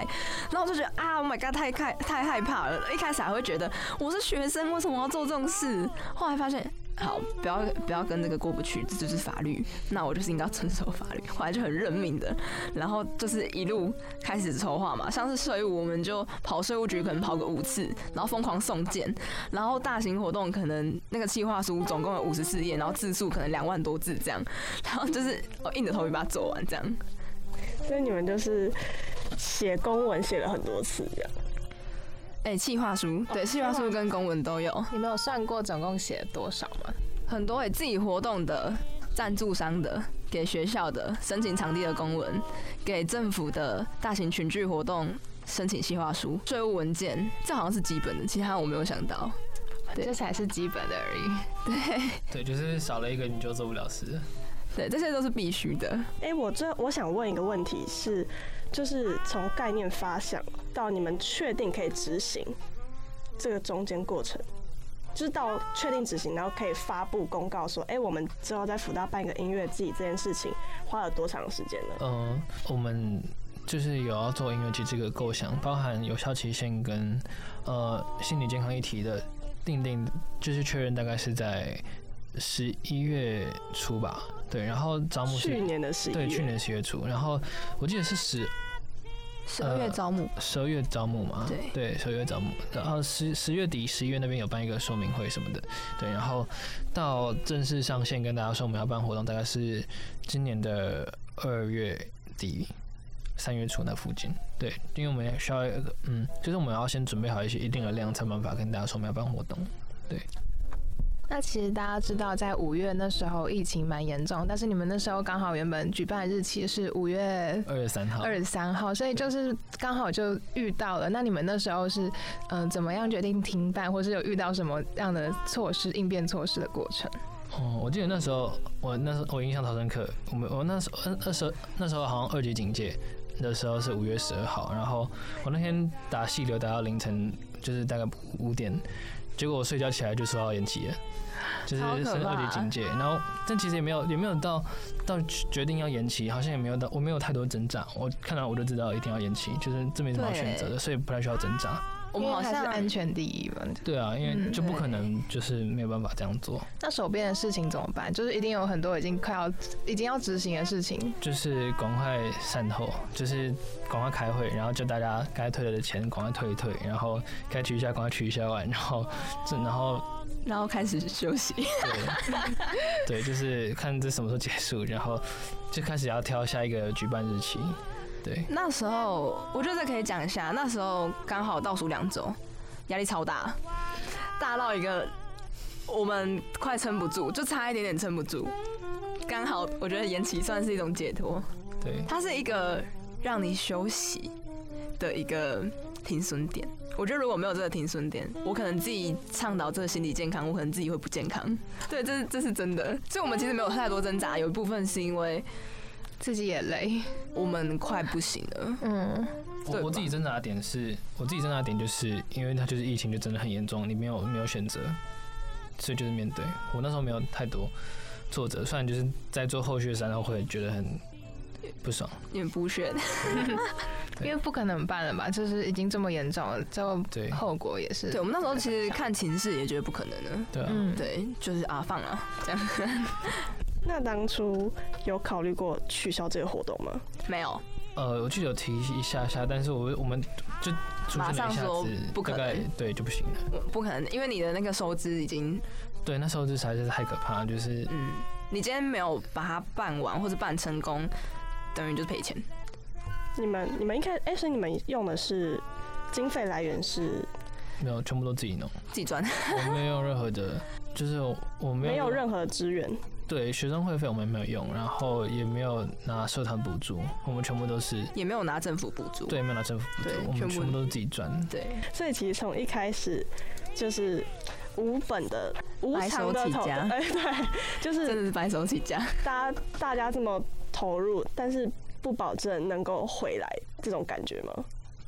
Speaker 3: 然后我就觉得啊，Oh my god，太害太害怕了。一开始还会觉得我是学生，为什么要做这种事？后来发现。好，不要不要跟这个过不去，这就是法律。那我就是应该遵守法律，后来就很认命的。然后就是一路开始筹划嘛，像是税务，我们就跑税务局，可能跑个五次，然后疯狂送件。然后大型活动可能那个企划书总共有五十四页，然后字数可能两万多字这样。然后就是我硬着头皮把它做完这样。
Speaker 2: 所以你们就是写公文写了很多次这样。
Speaker 3: 哎、欸，企划书对，企划书跟公文都有。
Speaker 1: 你们有算过总共写了多少吗？
Speaker 3: 很多哎、欸，自己活动的、赞助商的、给学校的、申请场地的公文、给政府的大型群聚活动申请企划书、税务文件，这好像是基本的，其他我没有想到。
Speaker 1: 对，这才是基本的而已。
Speaker 3: 对，
Speaker 4: 对，就是少了一个你就做不了事。
Speaker 3: 对，这些都是必须的。
Speaker 2: 哎、欸，我这我想问一个问题是。就是从概念发想到你们确定可以执行这个中间过程，就是到确定执行，然后可以发布公告说，哎、欸，我们之后在福大办一个音乐季这件事情花了多长时间呢？
Speaker 4: 嗯、呃，我们就是有要做音乐祭这个构想，包含有效期限跟呃心理健康议题的定定，就是确认大概是在十一月初吧。对，然后招募是
Speaker 2: 去年的十一月，
Speaker 4: 对，去年十月初，然后我记得是十
Speaker 3: 十二月招募，
Speaker 4: 十二月招募嘛，
Speaker 3: 对，
Speaker 4: 对，十二月招募，然后十十月底、十一月那边有办一个说明会什么的，对，然后到正式上线跟大家说我们要办活动，大概是今年的二月底、三月初那附近，对，因为我们也需要，嗯，就是我们要先准备好一些一定的量，才办法跟大家说我们要办活动，对。
Speaker 1: 那其实大家知道，在五月那时候疫情蛮严重，但是你们那时候刚好原本举办的日期是五月
Speaker 4: 二十三号，
Speaker 1: 二十三号，所以就是刚好就遇到了。那你们那时候是嗯、呃、怎么样决定停办，或是有遇到什么样的措施应变措施的过程？
Speaker 4: 哦，我记得那时候我那时候我印象超深刻，我们我那时候那时候那时候好像二级警戒的时候是五月十二号，然后我那天打细流打到凌晨，就是大概五点。结果我睡觉起来就说要延期了，就是升二级警戒，然后但其实也没有也没有到到决定要延期，好像也没有到我没有太多挣扎，我看到我就知道一定要延期，就是这没什么好选择的，所以不太需要挣扎。
Speaker 1: 我们好像是安全第一吧？
Speaker 4: 对啊，因为就不可能就是没有办法这样做。
Speaker 1: 那手边的事情怎么办？就是一定有很多已经快要已经要执行的事情，
Speaker 4: 就是赶快善后，就是赶快开会，然后叫大家该退的钱赶快退一退，然后该取消赶快取消完，然后这然后
Speaker 3: 然后开始休息。对，
Speaker 4: 对，就是看这什么时候结束，然后就开始要挑下一个举办日期。对，
Speaker 3: 那时候我觉得可以讲一下，那时候刚好倒数两周，压力超大，大到一个我们快撑不住，就差一点点撑不住。刚好我觉得延期算是一种解脱，
Speaker 4: 对，
Speaker 3: 它是一个让你休息的一个停损点。我觉得如果没有这个停损点，我可能自己倡导这个心理健康，我可能自己会不健康。对，这是这是真的。所以我们其实没有太多挣扎，有一部分是因为。
Speaker 1: 自己也累，
Speaker 3: 我们快不行了。
Speaker 1: 嗯，
Speaker 4: 我我自己挣扎的点是，我自己挣扎的点就是，因为它就是疫情就真的很严重，你没有没有选择，所以就是面对。我那时候没有太多挫折，虽然就是在做后续的时候会觉得很不爽，
Speaker 3: 因为不选，
Speaker 1: 因为不可能办了吧？就是已经这么严重了，最后对后果也是。
Speaker 3: 对，我们那时候其实看情势也觉得不可能了。
Speaker 4: 对啊，
Speaker 3: 对，就是啊放啊这样。
Speaker 2: 那当初有考虑过取消这个活动吗？
Speaker 3: 没有。
Speaker 4: 呃，我就有提一下下，但是我我们就
Speaker 3: 马上说不可能，
Speaker 4: 对就不行了。
Speaker 3: 不可能，因为你的那个收支已经，
Speaker 4: 对，那收支实在是太可怕，就是
Speaker 3: 嗯，你今天没有把它办完或者办成功，等于就是赔钱。
Speaker 2: 你们你们一开始，哎，所以你们用的是经费来源是？
Speaker 4: 没有，全部都自己弄，
Speaker 3: 自己赚。
Speaker 4: 我没有任何的，就是我没有
Speaker 2: 没有任何资源。
Speaker 4: 对，学生会费我们没有用，然后也没有拿社团补助，我们全部都是
Speaker 3: 也没有拿政府补助，
Speaker 4: 对，没有拿政府补助，我们全部都是自己赚。
Speaker 3: 对，
Speaker 2: 所以其实从一开始就是无本的无偿的投，哎、欸，对，就是
Speaker 3: 真的是白手起家，
Speaker 2: 大家大家这么投入，但是不保证能够回来，这种感觉吗？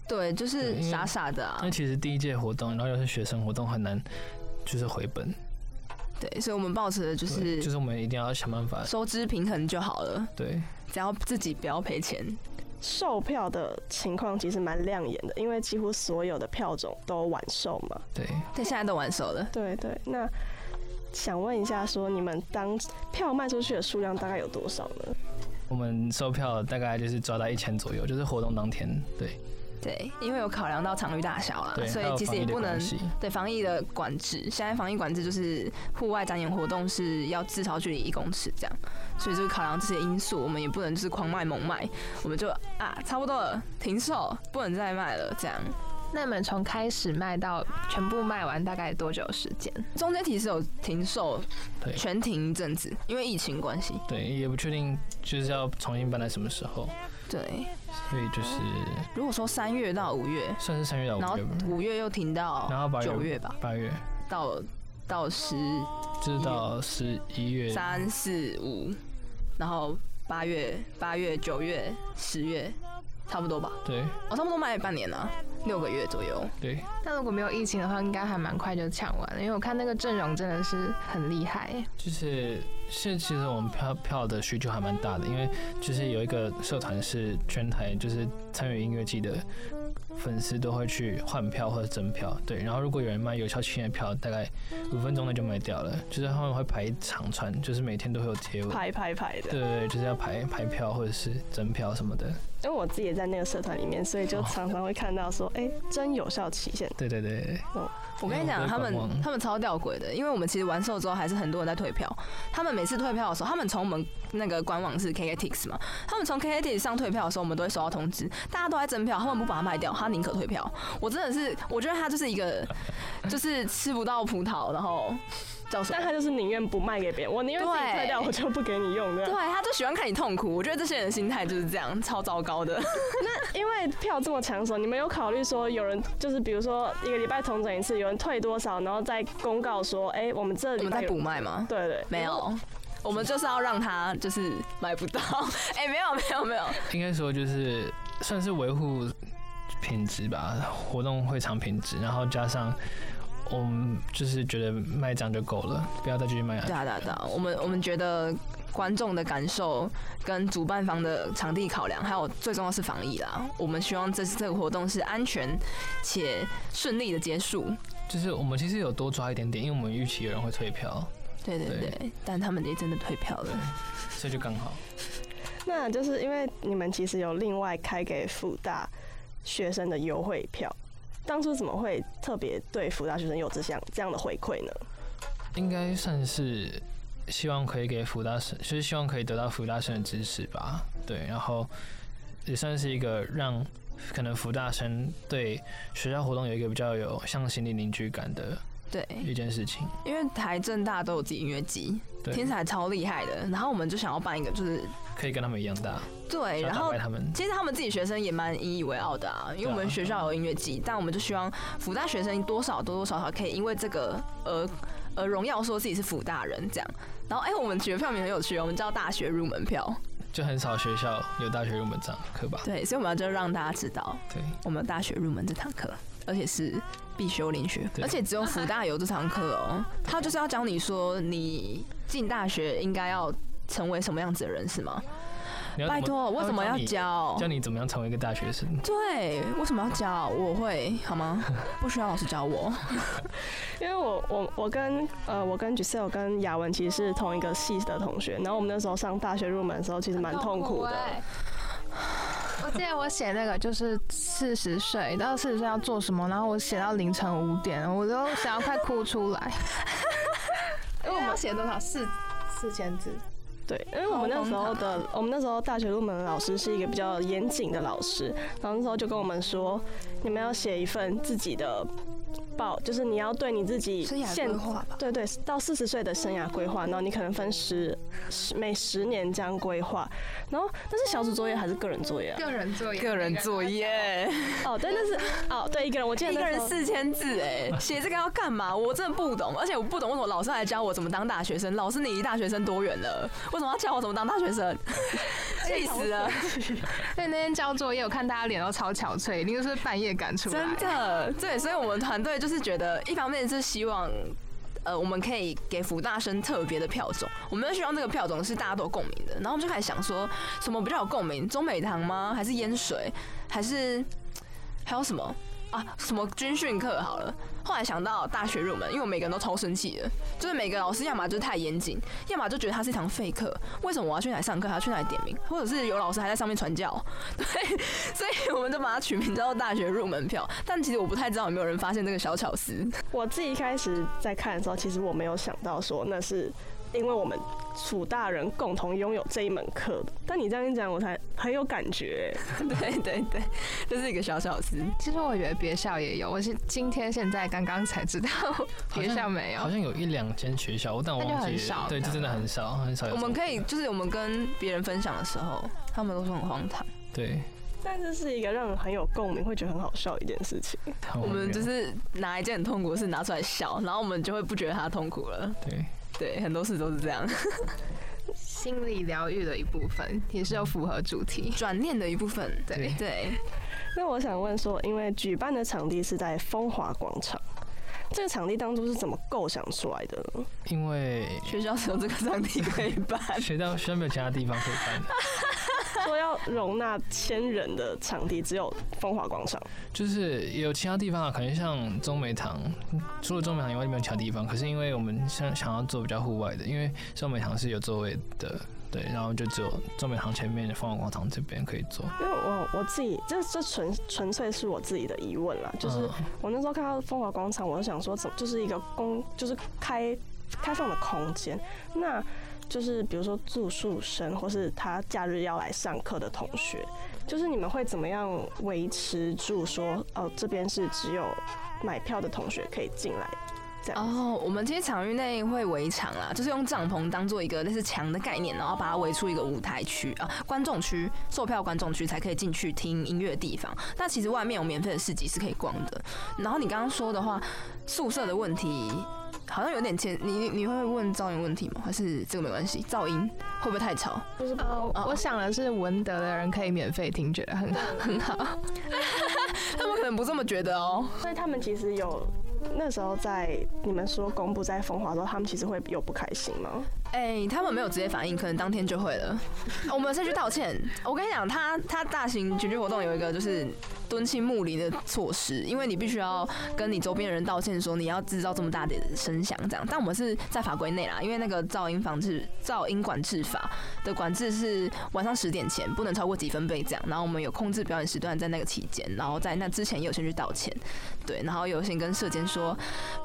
Speaker 3: 对，就是傻傻的啊。
Speaker 4: 那其实第一届活动，然后又是学生活动，很难就是回本。
Speaker 3: 对，所以我们保持的就是，
Speaker 4: 就是我们一定要想办法
Speaker 3: 收支平衡就好了。
Speaker 4: 对，
Speaker 3: 只要自己不要赔钱。
Speaker 2: 售票的情况其实蛮亮眼的，因为几乎所有的票种都晚售嘛。
Speaker 4: 对，
Speaker 3: 对，现在都晚售了。
Speaker 2: 对对，那想问一下，说你们当票卖出去的数量大概有多少呢？
Speaker 4: 我们售票大概就是抓到一千左右，就是活动当天。对。
Speaker 3: 对，因为有考量到场域大小啦，所以其实也不能对防疫的管制。现在防疫管制就是户外展演活动是要至少距离一公尺这样，所以就是考量这些因素，我们也不能就是狂卖猛卖，我们就啊差不多了，停售，不能再卖了这样。
Speaker 1: 那你们从开始卖到全部卖完大概多久时间？
Speaker 3: 中间其实有停售，对，全停一阵子，因为疫情关系。
Speaker 4: 对，也不确定就是要重新搬在什么时候。
Speaker 3: 对，
Speaker 4: 所以就是
Speaker 3: 如果说三月到五月，
Speaker 4: 算是三月到五月，
Speaker 3: 然后五月又停到，然后九月吧，
Speaker 4: 八月。
Speaker 3: 到到十，
Speaker 4: 就是到十一月。
Speaker 3: 三四五，然后八月八月九月十月，差不多吧？
Speaker 4: 对，
Speaker 3: 我、哦、差不多卖了半年了，六个月左右。
Speaker 4: 对，
Speaker 1: 但如果没有疫情的话，应该还蛮快就抢完了，因为我看那个阵容真的是很厉害。
Speaker 4: 就是现其实我们票票的需求还蛮大的，因为就是有一个社团是全台就是参与音乐季的。粉丝都会去换票或者增票，对。然后如果有人卖有效期限的票，大概五分钟内就卖掉了。就是他们会排一长串，就是每天都会有贴文，
Speaker 2: 排排排的。
Speaker 4: 对对对，就是要排排票或者是增票什么的。
Speaker 2: 因为我自己也在那个社团里面，所以就常常会看到说，哎、哦，真有效期限。
Speaker 4: 对对对。
Speaker 3: 哦，我跟你讲，他们他们超吊诡的，因为我们其实完售之后还是很多人在退票。他们每次退票的时候，他们从我们那个官网是 KKTIX 嘛，他们从 KKTIX 上退票的时候，我们都会收到通知，大家都在赠票，他们不把它卖掉，他宁可退票。我真的是，我觉得他就是一个，就是吃不到葡萄，然后。
Speaker 2: 但他就是宁愿不卖给别人，我宁愿自己退掉，我就不给你用。对，
Speaker 3: 他就喜欢看你痛苦。我觉得这些人的心态就是这样，超糟糕的。
Speaker 2: 那因为票这么抢手，你们有考虑说有人就是比如说一个礼拜重整一次，有人退多少，然后再公告说，哎、欸，我们这里
Speaker 3: 我们在补卖吗？
Speaker 2: 对，对对，
Speaker 3: 没有，我们就是要让他就是买不到。哎、欸，没有没有没有，
Speaker 4: 应该说就是算是维护品质吧，活动会场品质，然后加上。我们就是觉得卖这样就够了，不要再继续卖了。
Speaker 3: 对啊，对啊，对啊，我们我们觉得观众的感受跟主办方的场地考量，还有最重要是防疫啦。我们希望这次这个活动是安全且顺利的结束。
Speaker 4: 就是我们其实有多抓一点点，因为我们预期有人会退票。
Speaker 3: 对对对，对但他们也真的退票了，
Speaker 4: 所以就刚好。
Speaker 2: 那就是因为你们其实有另外开给复大学生的优惠票。当初怎么会特别对辅大学生有这项这样的回馈呢？
Speaker 4: 应该算是希望可以给辅大生，就是希望可以得到辅大生的支持吧。对，然后也算是一个让可能辅大生对学校活动有一个比较有向心力凝聚感的对一件事情。
Speaker 3: 因为台政大都有自己音乐祭，听起来超厉害的。然后我们就想要办一个，就是
Speaker 4: 可以跟他们一样大。
Speaker 3: 对，然后其实他们自己学生也蛮引以为傲的啊，因为我们学校有音乐祭，但我们就希望辅大学生多少多多少少可以因为这个而而荣耀说自己是辅大人这样。然后哎，我们学票名很有趣，我们叫大学入门票，
Speaker 4: 就很少学校有大学入门这堂课吧？
Speaker 3: 对，所以我们要就让大家知道，
Speaker 4: 对，
Speaker 3: 我们大学入门这堂课，而且是必修连学，而且只有福大有这堂课哦，他就是要教你说你进大学应该要成为什么样子的人，是吗？拜托，为什么要教？
Speaker 4: 教你怎么样成为一个大学生？
Speaker 3: 对，为什么要教？我会好吗？不需要老师教我，
Speaker 2: 因为我我我跟呃我跟 Giselle 跟雅文其实是同一个系的同学，然后我们那时候上大学入门的时候其实蛮痛苦的。
Speaker 1: 我记得我写那个就是四十岁到四十岁要做什么，然后我写到凌晨五点，我都想要快哭出来。因为我们写多少四四千字。
Speaker 2: 对，因为我们那时候的，我们那时候大学入门的老师是一个比较严谨的老师，然后那时候就跟我们说，你们要写一份自己的报，就是你要对你自己
Speaker 3: 生涯规划吧，
Speaker 2: 对对，到四十岁的生涯规划，然后你可能分十十每十年这样规划，然后那是小组作业还是个人作业啊？
Speaker 1: 个人作业，
Speaker 3: 个人作业。
Speaker 2: 哦，对，那是哦，对，一个人，我记得
Speaker 3: 一个人四千字，哎，写这个要干嘛？我真的不懂，而且我不懂为什么老师还教我怎么当大学生。老师，你离大学生多远了？为什么要教我怎么当大学生？气死了！
Speaker 1: 所以 那天交作业，我看大家脸都超憔悴，一定是半夜赶出来。
Speaker 3: 真的，对，所以我们团队就是是觉得，一方面是希望，呃，我们可以给福大生特别的票种，我们希望这个票种是大家都共鸣的。然后我们就开始想说，什么比较有共鸣？中美堂吗？还是烟水？还是还有什么？啊，什么军训课好了。后来想到大学入门，因为我每个人都超生气的，就是每个老师要么就是太严谨，要么就觉得它是一堂废课。为什么我要去哪里上课，还要去哪里点名？或者是有老师还在上面传教？对，所以我们就把它取名叫做大学入门票。但其实我不太知道有没有人发现这个小巧思。
Speaker 2: 我自己一开始在看的时候，其实我没有想到说那是。因为我们楚大人共同拥有这一门课，但你这样一讲，我才很有感觉。
Speaker 3: 对对对，这是一个小小事。
Speaker 1: 其实我以为别校也有，我是今天现在刚刚才知道别校没有。
Speaker 4: 好像有一两间学校，但我忘记了。对，这真的很少很少。
Speaker 3: 我们可以就是我们跟别人分享的时候，他们都说很荒唐。
Speaker 4: 对，
Speaker 2: 但这是一个让人很有共鸣，会觉得很好笑的一件事情。
Speaker 3: 我们就是拿一件很痛苦的事拿出来笑，然后我们就会不觉得它痛苦了。
Speaker 4: 对。
Speaker 3: 对，很多事都是这样，
Speaker 1: 心理疗愈的一部分，也是要符合主题
Speaker 3: 转念的一部分。对
Speaker 1: 对，
Speaker 3: 对。
Speaker 2: 那我想问说，因为举办的场地是在风华广场，这个场地当初是怎么构想出来的呢？
Speaker 4: 因为
Speaker 3: 学校只有这个场地可 以办，
Speaker 4: 学校学校没有其他地方可以办。
Speaker 2: 说要容纳千人的场地，只有风华广场。
Speaker 4: 就是有其他地方啊，可能像中美堂，除了中美堂以外，没有其他地方。可是因为我们想想要做比较户外的，因为中美堂是有座位的，对，然后就只有中美堂前面的凤凰广场这边可以坐。
Speaker 2: 因为我我自己，这这纯纯粹是我自己的疑问啦，就是我那时候看到凤凰广场，我就想说，怎么就是一个公，就是开开放的空间，那。就是比如说住宿生，或是他假日要来上课的同学，就是你们会怎么样维持住说，哦，这边是只有买票的同学可以进来这样？
Speaker 3: 哦，我们其实场域内会围墙啦，就是用帐篷当做一个类似墙的概念，然后把它围出一个舞台区啊，观众区、售票观众区才可以进去听音乐的地方。那其实外面有免费的市集是可以逛的。然后你刚刚说的话，宿舍的问题。好像有点欠你，你会问噪音问题吗？还是这个没关系？噪音会不会太吵？
Speaker 1: 不是，我想的是文德的人可以免费听，觉得很很好。
Speaker 3: 他们可能不这么觉得哦。
Speaker 2: 所以他们其实有那时候在你们说公布在风华的时候，他们其实会有不开心吗？
Speaker 3: 哎、他们没有直接反应，可能当天就会了。我们先去道歉。我跟你讲，他他大型群聚活动有一个就是敦亲睦邻的措施，因为你必须要跟你周边的人道歉，说你要制造这么大的声响这样。但我们是在法规内啦，因为那个噪音防治、噪音管制法的管制是晚上十点前不能超过几分贝这样。然后我们有控制表演时段在那个期间，然后在那之前也有先去道歉，对，然后有先跟社监说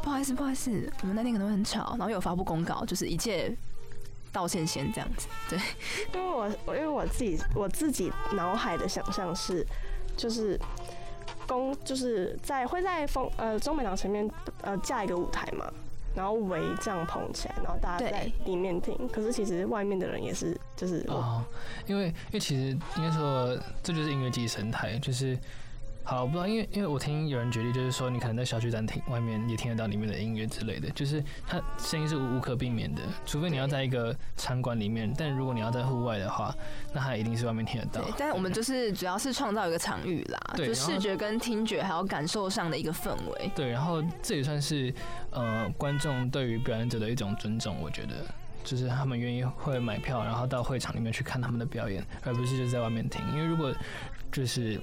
Speaker 3: 不好意思，不好意思，我们那天可能会很吵，然后有发布公告，就是一切。道歉先这样子，对，
Speaker 2: 因为我我因为我自己我自己脑海的想象是，就是公就是在会在风呃中美堂前面呃架一个舞台嘛，然后围帐篷起来，然后大家在里面听。可是其实外面的人也是就是
Speaker 4: 哦，因为因为其实应该说这就是音乐祭生态，就是。好，我不知道，因为因为我听有人举例，就是说你可能在小区展厅外面也听得到里面的音乐之类的，就是它声音是无无可避免的，除非你要在一个餐馆里面，但如果你要在户外的话，那它一定是外面听得到。
Speaker 3: 对，但是我们就是主要是创造一个场域啦，就视觉跟听觉还有感受上的一个氛围。
Speaker 4: 对，然后这也算是呃观众对于表演者的一种尊重，我觉得就是他们愿意会买票，然后到会场里面去看他们的表演，而不是就在外面听，因为如果就是。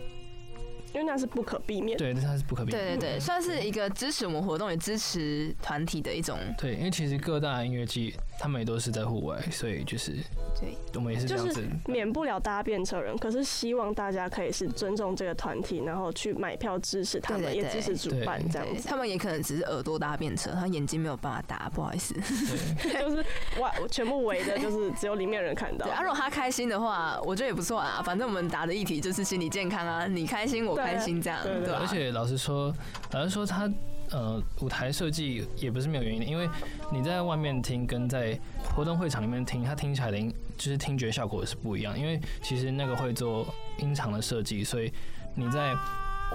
Speaker 2: 因为那是不可避免，
Speaker 4: 对，那是不可避免。
Speaker 3: 对对对，算是一个支持我们活动，也支持团体的一种。
Speaker 4: 对，因为其实各大音乐季他们也都是在户外，所以就是，对，我们也是这样子，
Speaker 2: 就是免不了搭便车人。可是希望大家可以是尊重这个团体，然后去买票支持他们，也支持主办这样子。
Speaker 3: 他们也可能只是耳朵搭便车，他眼睛没有办法搭，不好意思。
Speaker 2: 就是哇，全部围的，就是只有里面人看到。
Speaker 3: 啊，如果他开心的话，我觉得也不错啊。反正我们答的议题就是心理健康啊，你开心我。开心这样，对，
Speaker 4: 而且老实说，老实说他，呃舞台设计也不是没有原因的，因为你在外面听跟在活动会场里面听，它听起来的音就是听觉效果是不一样。因为其实那个会做音场的设计，所以你在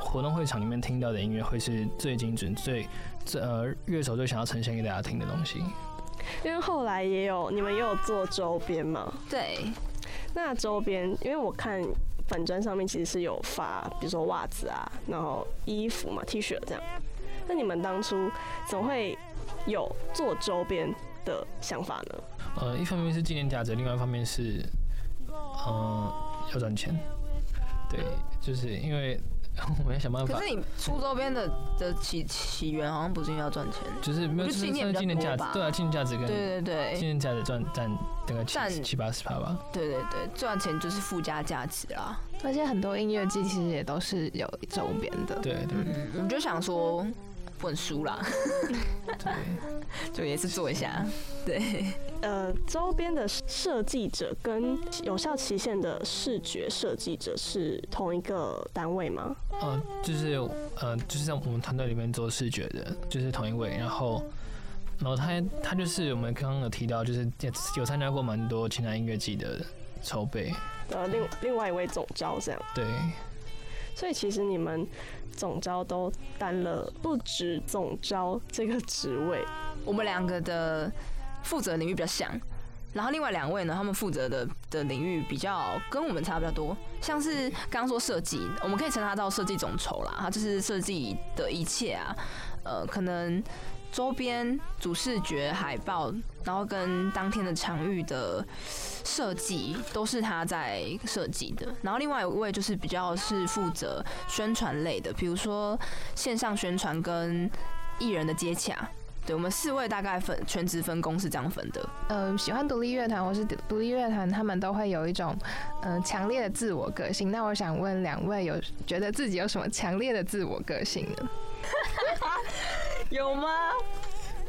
Speaker 4: 活动会场里面听到的音乐会是最精准、最最呃乐手最想要呈现给大家听的东西。
Speaker 2: 因为后来也有你们也有做周边嘛？
Speaker 3: 对。
Speaker 2: 那周边，因为我看粉砖上面其实是有发，比如说袜子啊，然后衣服嘛，T 恤这样。那你们当初怎么会有做周边的想法呢？
Speaker 4: 呃，一方面是纪念价值，另外一方面是，嗯、呃，要赚钱。对，就是因为。我们要想办法。
Speaker 3: 可是你出周边的的起起源好像不是因为要赚钱，
Speaker 4: 就是没有纪念纪念价值，对啊，纪念价值跟
Speaker 3: 对对对
Speaker 4: 纪念价值赚占大概七七八十趴吧。
Speaker 3: 对对对，赚钱就是附加价值啦。
Speaker 1: 而且很多音乐季其实也都是有周边的。
Speaker 4: 对对，
Speaker 3: 嗯，我们就想说。不能输啦，对，就也是做一下，对。
Speaker 2: 呃，周边的设计者跟有效期限的视觉设计者是同一个单位吗？
Speaker 4: 呃，就是呃，就是在我们团队里面做视觉的，就是同一位。然后，然后他他就是我们刚刚有提到，就是有参加过蛮多其他音乐季的筹备。
Speaker 2: 呃，另另外一位总招这样。
Speaker 4: 对。
Speaker 2: 所以其实你们总招都担了不止总招这个职位，
Speaker 3: 我们两个的负责领域比较像，然后另外两位呢，他们负责的的领域比较跟我们差比较多，像是刚刚说设计，我们可以称他到设计总筹啦，他就是设计的一切啊，呃，可能。周边主视觉海报，然后跟当天的场域的设计都是他在设计的。然后另外一位就是比较是负责宣传类的，比如说线上宣传跟艺人的接洽。对，我们四位大概分全职分工是这样分的。
Speaker 1: 嗯，喜欢独立乐团或是独立乐团，他们都会有一种嗯强烈的自我个性。那我想问两位，有觉得自己有什么强烈的自我个性呢？
Speaker 3: 有吗？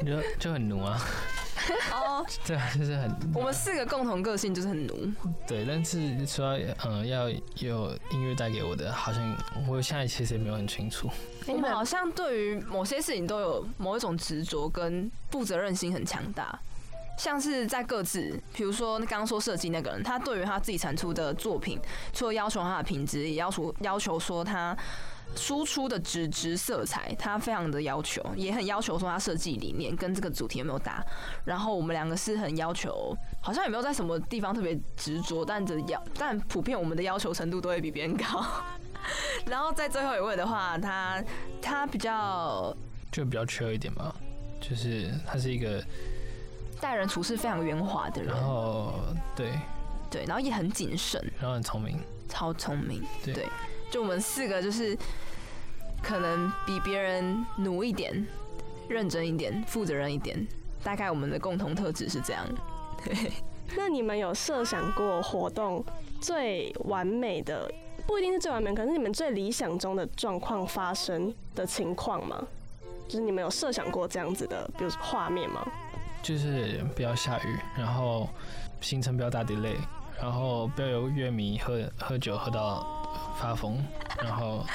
Speaker 4: 就就很奴啊。哦，对啊，就是很。
Speaker 3: 我们四个共同个性就是很奴。
Speaker 4: 对，但是说嗯要有音乐带给我的，好像我现在其实也没有很清楚。
Speaker 3: 我们好像对于某些事情都有某一种执着跟负责任心很强大，像是在各自，比如说刚刚说设计那个人，他对于他自己产出的作品，除了要求他的品质，也要求要求说他。输出的纸质色彩，他非常的要求，也很要求说他设计理念跟这个主题有没有搭。然后我们两个是很要求，好像也没有在什么地方特别执着，但这要但普遍我们的要求程度都会比别人高。然后在最后一位的话，他他比较
Speaker 4: 就比较 chill 一点吧，就是他是一个
Speaker 3: 待人处事非常圆滑的人。
Speaker 4: 然后对
Speaker 3: 对，然后也很谨慎，
Speaker 4: 然后很聪明，
Speaker 3: 超聪明，
Speaker 4: 对。对
Speaker 3: 就我们四个，就是可能比别人努一点、认真一点、负责任一点，大概我们的共同特质是这样。对。
Speaker 2: 那你们有设想过活动最完美的，不一定是最完美，可是你们最理想中的状况发生的情况吗？就是你们有设想过这样子的，比如画面吗？
Speaker 4: 就是不要下雨，然后行程不要大 delay，然后不要有乐迷喝喝酒喝到。发疯，然后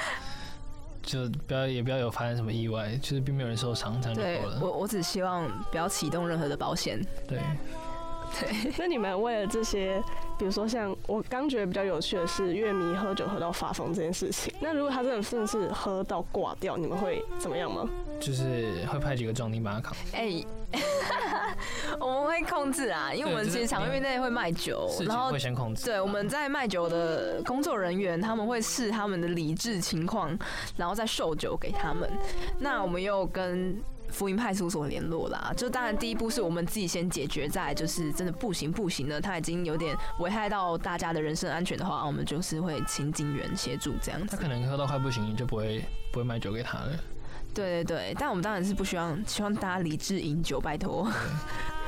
Speaker 4: 就不要也不要有发生什么意外，就是并没有人受伤，这样就够了。
Speaker 3: 我我只希望不要启动任何的保险。
Speaker 4: 对，
Speaker 2: 对。那你们为了这些，比如说像我刚觉得比较有趣的是乐迷喝酒喝到发疯这件事情，那如果他真的真的是喝到挂掉，你们会怎么样吗？
Speaker 4: 就是会派几个壮丁把他扛。
Speaker 3: 哎、欸。我们会控制啊，因为我们其实场域内会卖酒，然后
Speaker 4: 会先控制。
Speaker 3: 对，我们在卖酒的工作人员，他们会视他们的理智情况，然后再售酒给他们。那我们又跟福音派出所联络啦，就当然第一步是我们自己先解决，在就是真的不行不行的，他已经有点危害到大家的人身安全的话，我们就是会请警员协助这样子。
Speaker 4: 他可能喝到快不行，就不会不会卖酒给他了。
Speaker 3: 对对对，但我们当然是不希望，希望大家理智饮酒，拜托。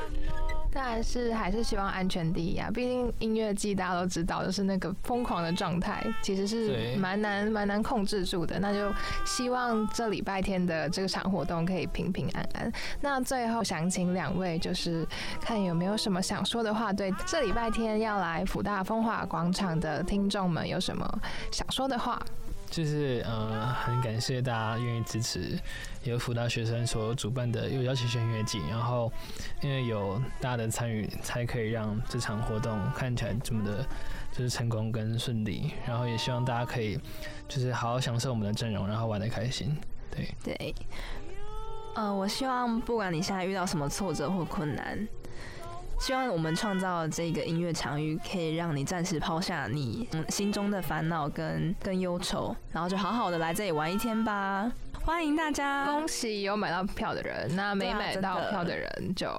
Speaker 1: 当然是还是希望安全第一啊！毕竟音乐季大家都知道，就是那个疯狂的状态，其实是蛮难蛮难控制住的。那就希望这礼拜天的这个场活动可以平平安安。那最后想请两位，就是看有没有什么想说的话，对这礼拜天要来福大风华广场的听众们有什么想说的话？
Speaker 4: 就是呃，很感谢大家愿意支持由辅大学生所主办的幼教期限音乐季，然后因为有大家的参与，才可以让这场活动看起来这么的，就是成功跟顺利。然后也希望大家可以就是好好享受我们的阵容，然后玩得开心。对
Speaker 3: 对，呃，我希望不管你现在遇到什么挫折或困难。希望我们创造这个音乐场域，可以让你暂时抛下你心中的烦恼跟跟忧愁，然后就好好的来这里玩一天吧。欢迎大家！
Speaker 1: 恭喜有买到票的人，那没买到票的人就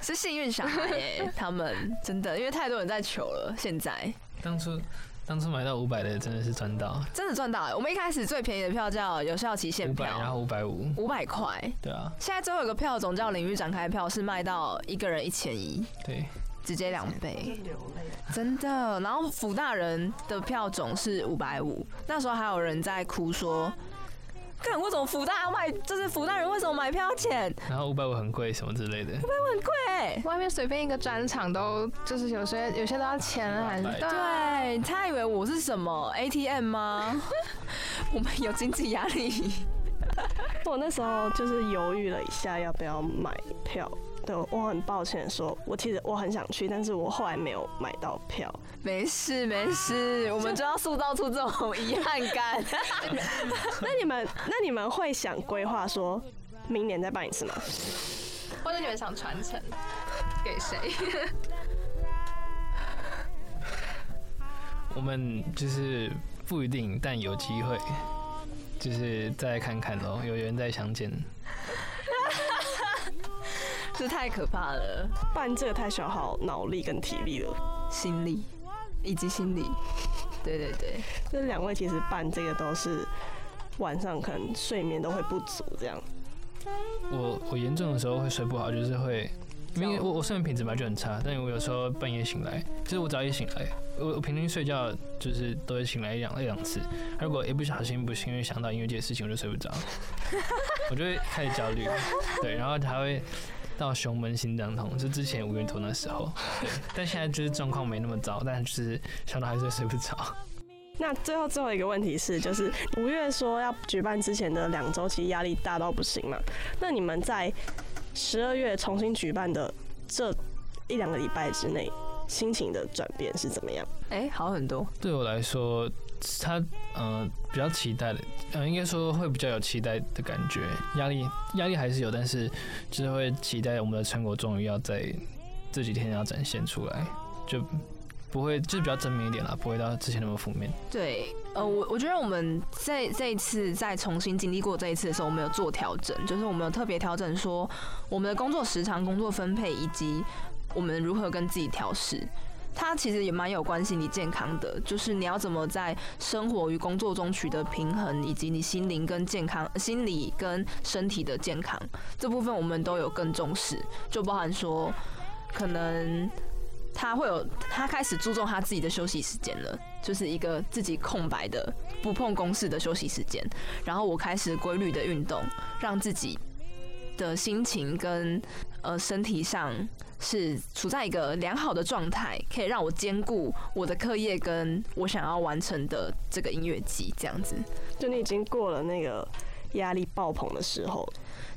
Speaker 1: 是
Speaker 3: 幸运小孩耶。他们真的，因为太多人在求了。现在
Speaker 4: 当初。当初买到五百的真的是赚到，
Speaker 3: 真的赚到哎！我们一开始最便宜的票叫有效期限票，
Speaker 4: 然后五百五，
Speaker 3: 五百块。
Speaker 4: 对啊，
Speaker 3: 现在最后有个票种叫领域展开票，是卖到一个人一千一，
Speaker 4: 对，
Speaker 3: 直接两倍，真的。然后辅大人的票种是五百五，那时候还有人在哭说。看为什么福大要卖？就是福大人为什么买票钱？
Speaker 4: 然后五百五很贵，什么之类的。
Speaker 3: 五百五很贵哎，
Speaker 1: 外面随便一个专场都就是有些有些都要钱还是？
Speaker 3: 对，他以为我是什么 ATM 吗？我们有经济压力。
Speaker 2: 我那时候就是犹豫了一下要不要买票。对，我很抱歉说，我其实我很想去，但是我后来没有买到票。
Speaker 3: 没事 没事，我们就要塑造出这种 遗憾感。
Speaker 2: 那你们那你们会想规划说，明年再办一次吗？
Speaker 1: 或者你们想传承给谁？
Speaker 4: 我们就是不一定，但有机会，就是再看看喽。有缘再相见。
Speaker 3: 这太可怕了，
Speaker 2: 办这个太消耗脑力跟体力了，
Speaker 3: 心力以及心理。对对对，
Speaker 2: 这两位其实办这个都是晚上可能睡眠都会不足这样。
Speaker 4: 我我严重的时候会睡不好，就是会，因为我我睡眠品质本来就很差，但我有时候半夜醒来，就是我早一醒来，我我平均睡觉就是都会醒来一两一两次，如果一不小心不幸因为想到音乐节的事情，我就睡不着，我就会开始焦虑，对，然后还会。到胸闷心脏痛，就之前五月头那时候，但现在就是状况没那么糟，但是想到还是睡不着。
Speaker 2: 那最后最后一个问题是，就是五月说要举办之前的两周，其实压力大到不行嘛？那你们在十二月重新举办的这一两个礼拜之内，心情的转变是怎么样？
Speaker 3: 哎、欸，好很多。
Speaker 4: 对我来说。他、呃、比较期待的，呃、应该说会比较有期待的感觉，压力压力还是有，但是就是会期待我们的成果终于要在这几天要展现出来，就不会就是比较正面一点啦，不会到之前那么负面。
Speaker 3: 对，呃我我觉得我们在这一次再重新经历过这一次的时候，我们有做调整，就是我们有特别调整说我们的工作时长、工作分配以及我们如何跟自己调试。它其实也蛮有关心你健康的，就是你要怎么在生活与工作中取得平衡，以及你心灵跟健康、心理跟身体的健康这部分，我们都有更重视。就包含说，可能他会有他开始注重他自己的休息时间了，就是一个自己空白的不碰公事的休息时间。然后我开始规律的运动，让自己的心情跟呃身体上。是处在一个良好的状态，可以让我兼顾我的课业跟我想要完成的这个音乐季，这样子。
Speaker 2: 就你已经过了那个压力爆棚的时候。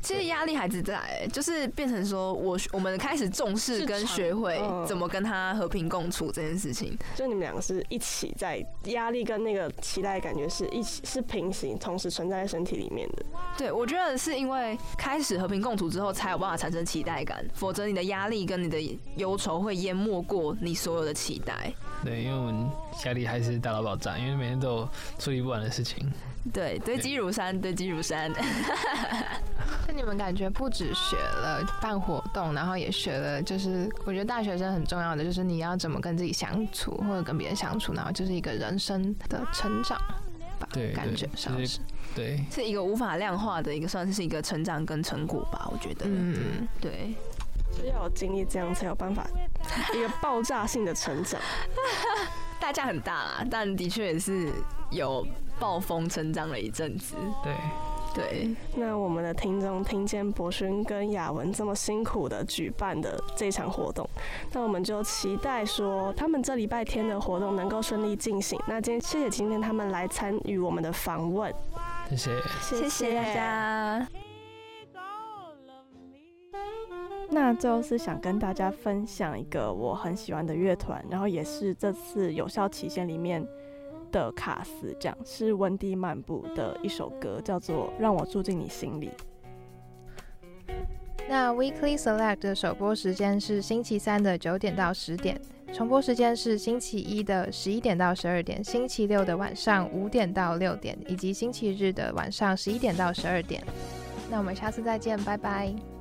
Speaker 3: 其实压力还是在、欸，就是变成说我我们开始重视跟学会怎么跟他和平共处这件事情。
Speaker 2: 就你们两个是一起在压力跟那个期待感觉是一起是平行，同时存在在身体里面的。
Speaker 3: 对，我觉得是因为开始和平共处之后，才有办法产生期待感，否则你的压力跟你的忧愁会淹没过你所有的期待。
Speaker 4: 对，因为我们压力还是大到爆炸，因为每天都有处理不完的事情。
Speaker 3: 对，堆积如山，堆积如山。
Speaker 1: 那你们感觉不止学了办活动，然后也学了，就是我觉得大学生很重要的就是你要怎么跟自己相处，或者跟别人相处，然后就是一个人生的成长吧。
Speaker 4: 对，
Speaker 1: 感觉上是，
Speaker 4: 对，
Speaker 3: 是一个无法量化的一个，算是一个成长跟成果吧。我觉得，嗯，对，
Speaker 2: 是要有经历这样才有办法一个爆炸性的成长。
Speaker 3: 代价很大啦，但的确也是有暴风成长了一阵子。
Speaker 4: 对，
Speaker 3: 对，
Speaker 2: 那我们的听众听见博勋跟雅文这么辛苦的举办的这场活动，那我们就期待说他们这礼拜天的活动能够顺利进行。那今天谢谢今天他们来参与我们的访问，
Speaker 4: 谢谢，
Speaker 3: 谢谢大家。
Speaker 5: 那最后是想跟大家分享一个我很喜欢的乐团，然后也是这次有效期限里面的卡斯，这样是温蒂漫步的一首歌，叫做《让我住进你心里》。
Speaker 1: 那 Weekly Select 的首播时间是星期三的九点到十点，重播时间是星期一的十一点到十二点，星期六的晚上五点到六点，以及星期日的晚上十一点到十二点。那我们下次再见，拜拜。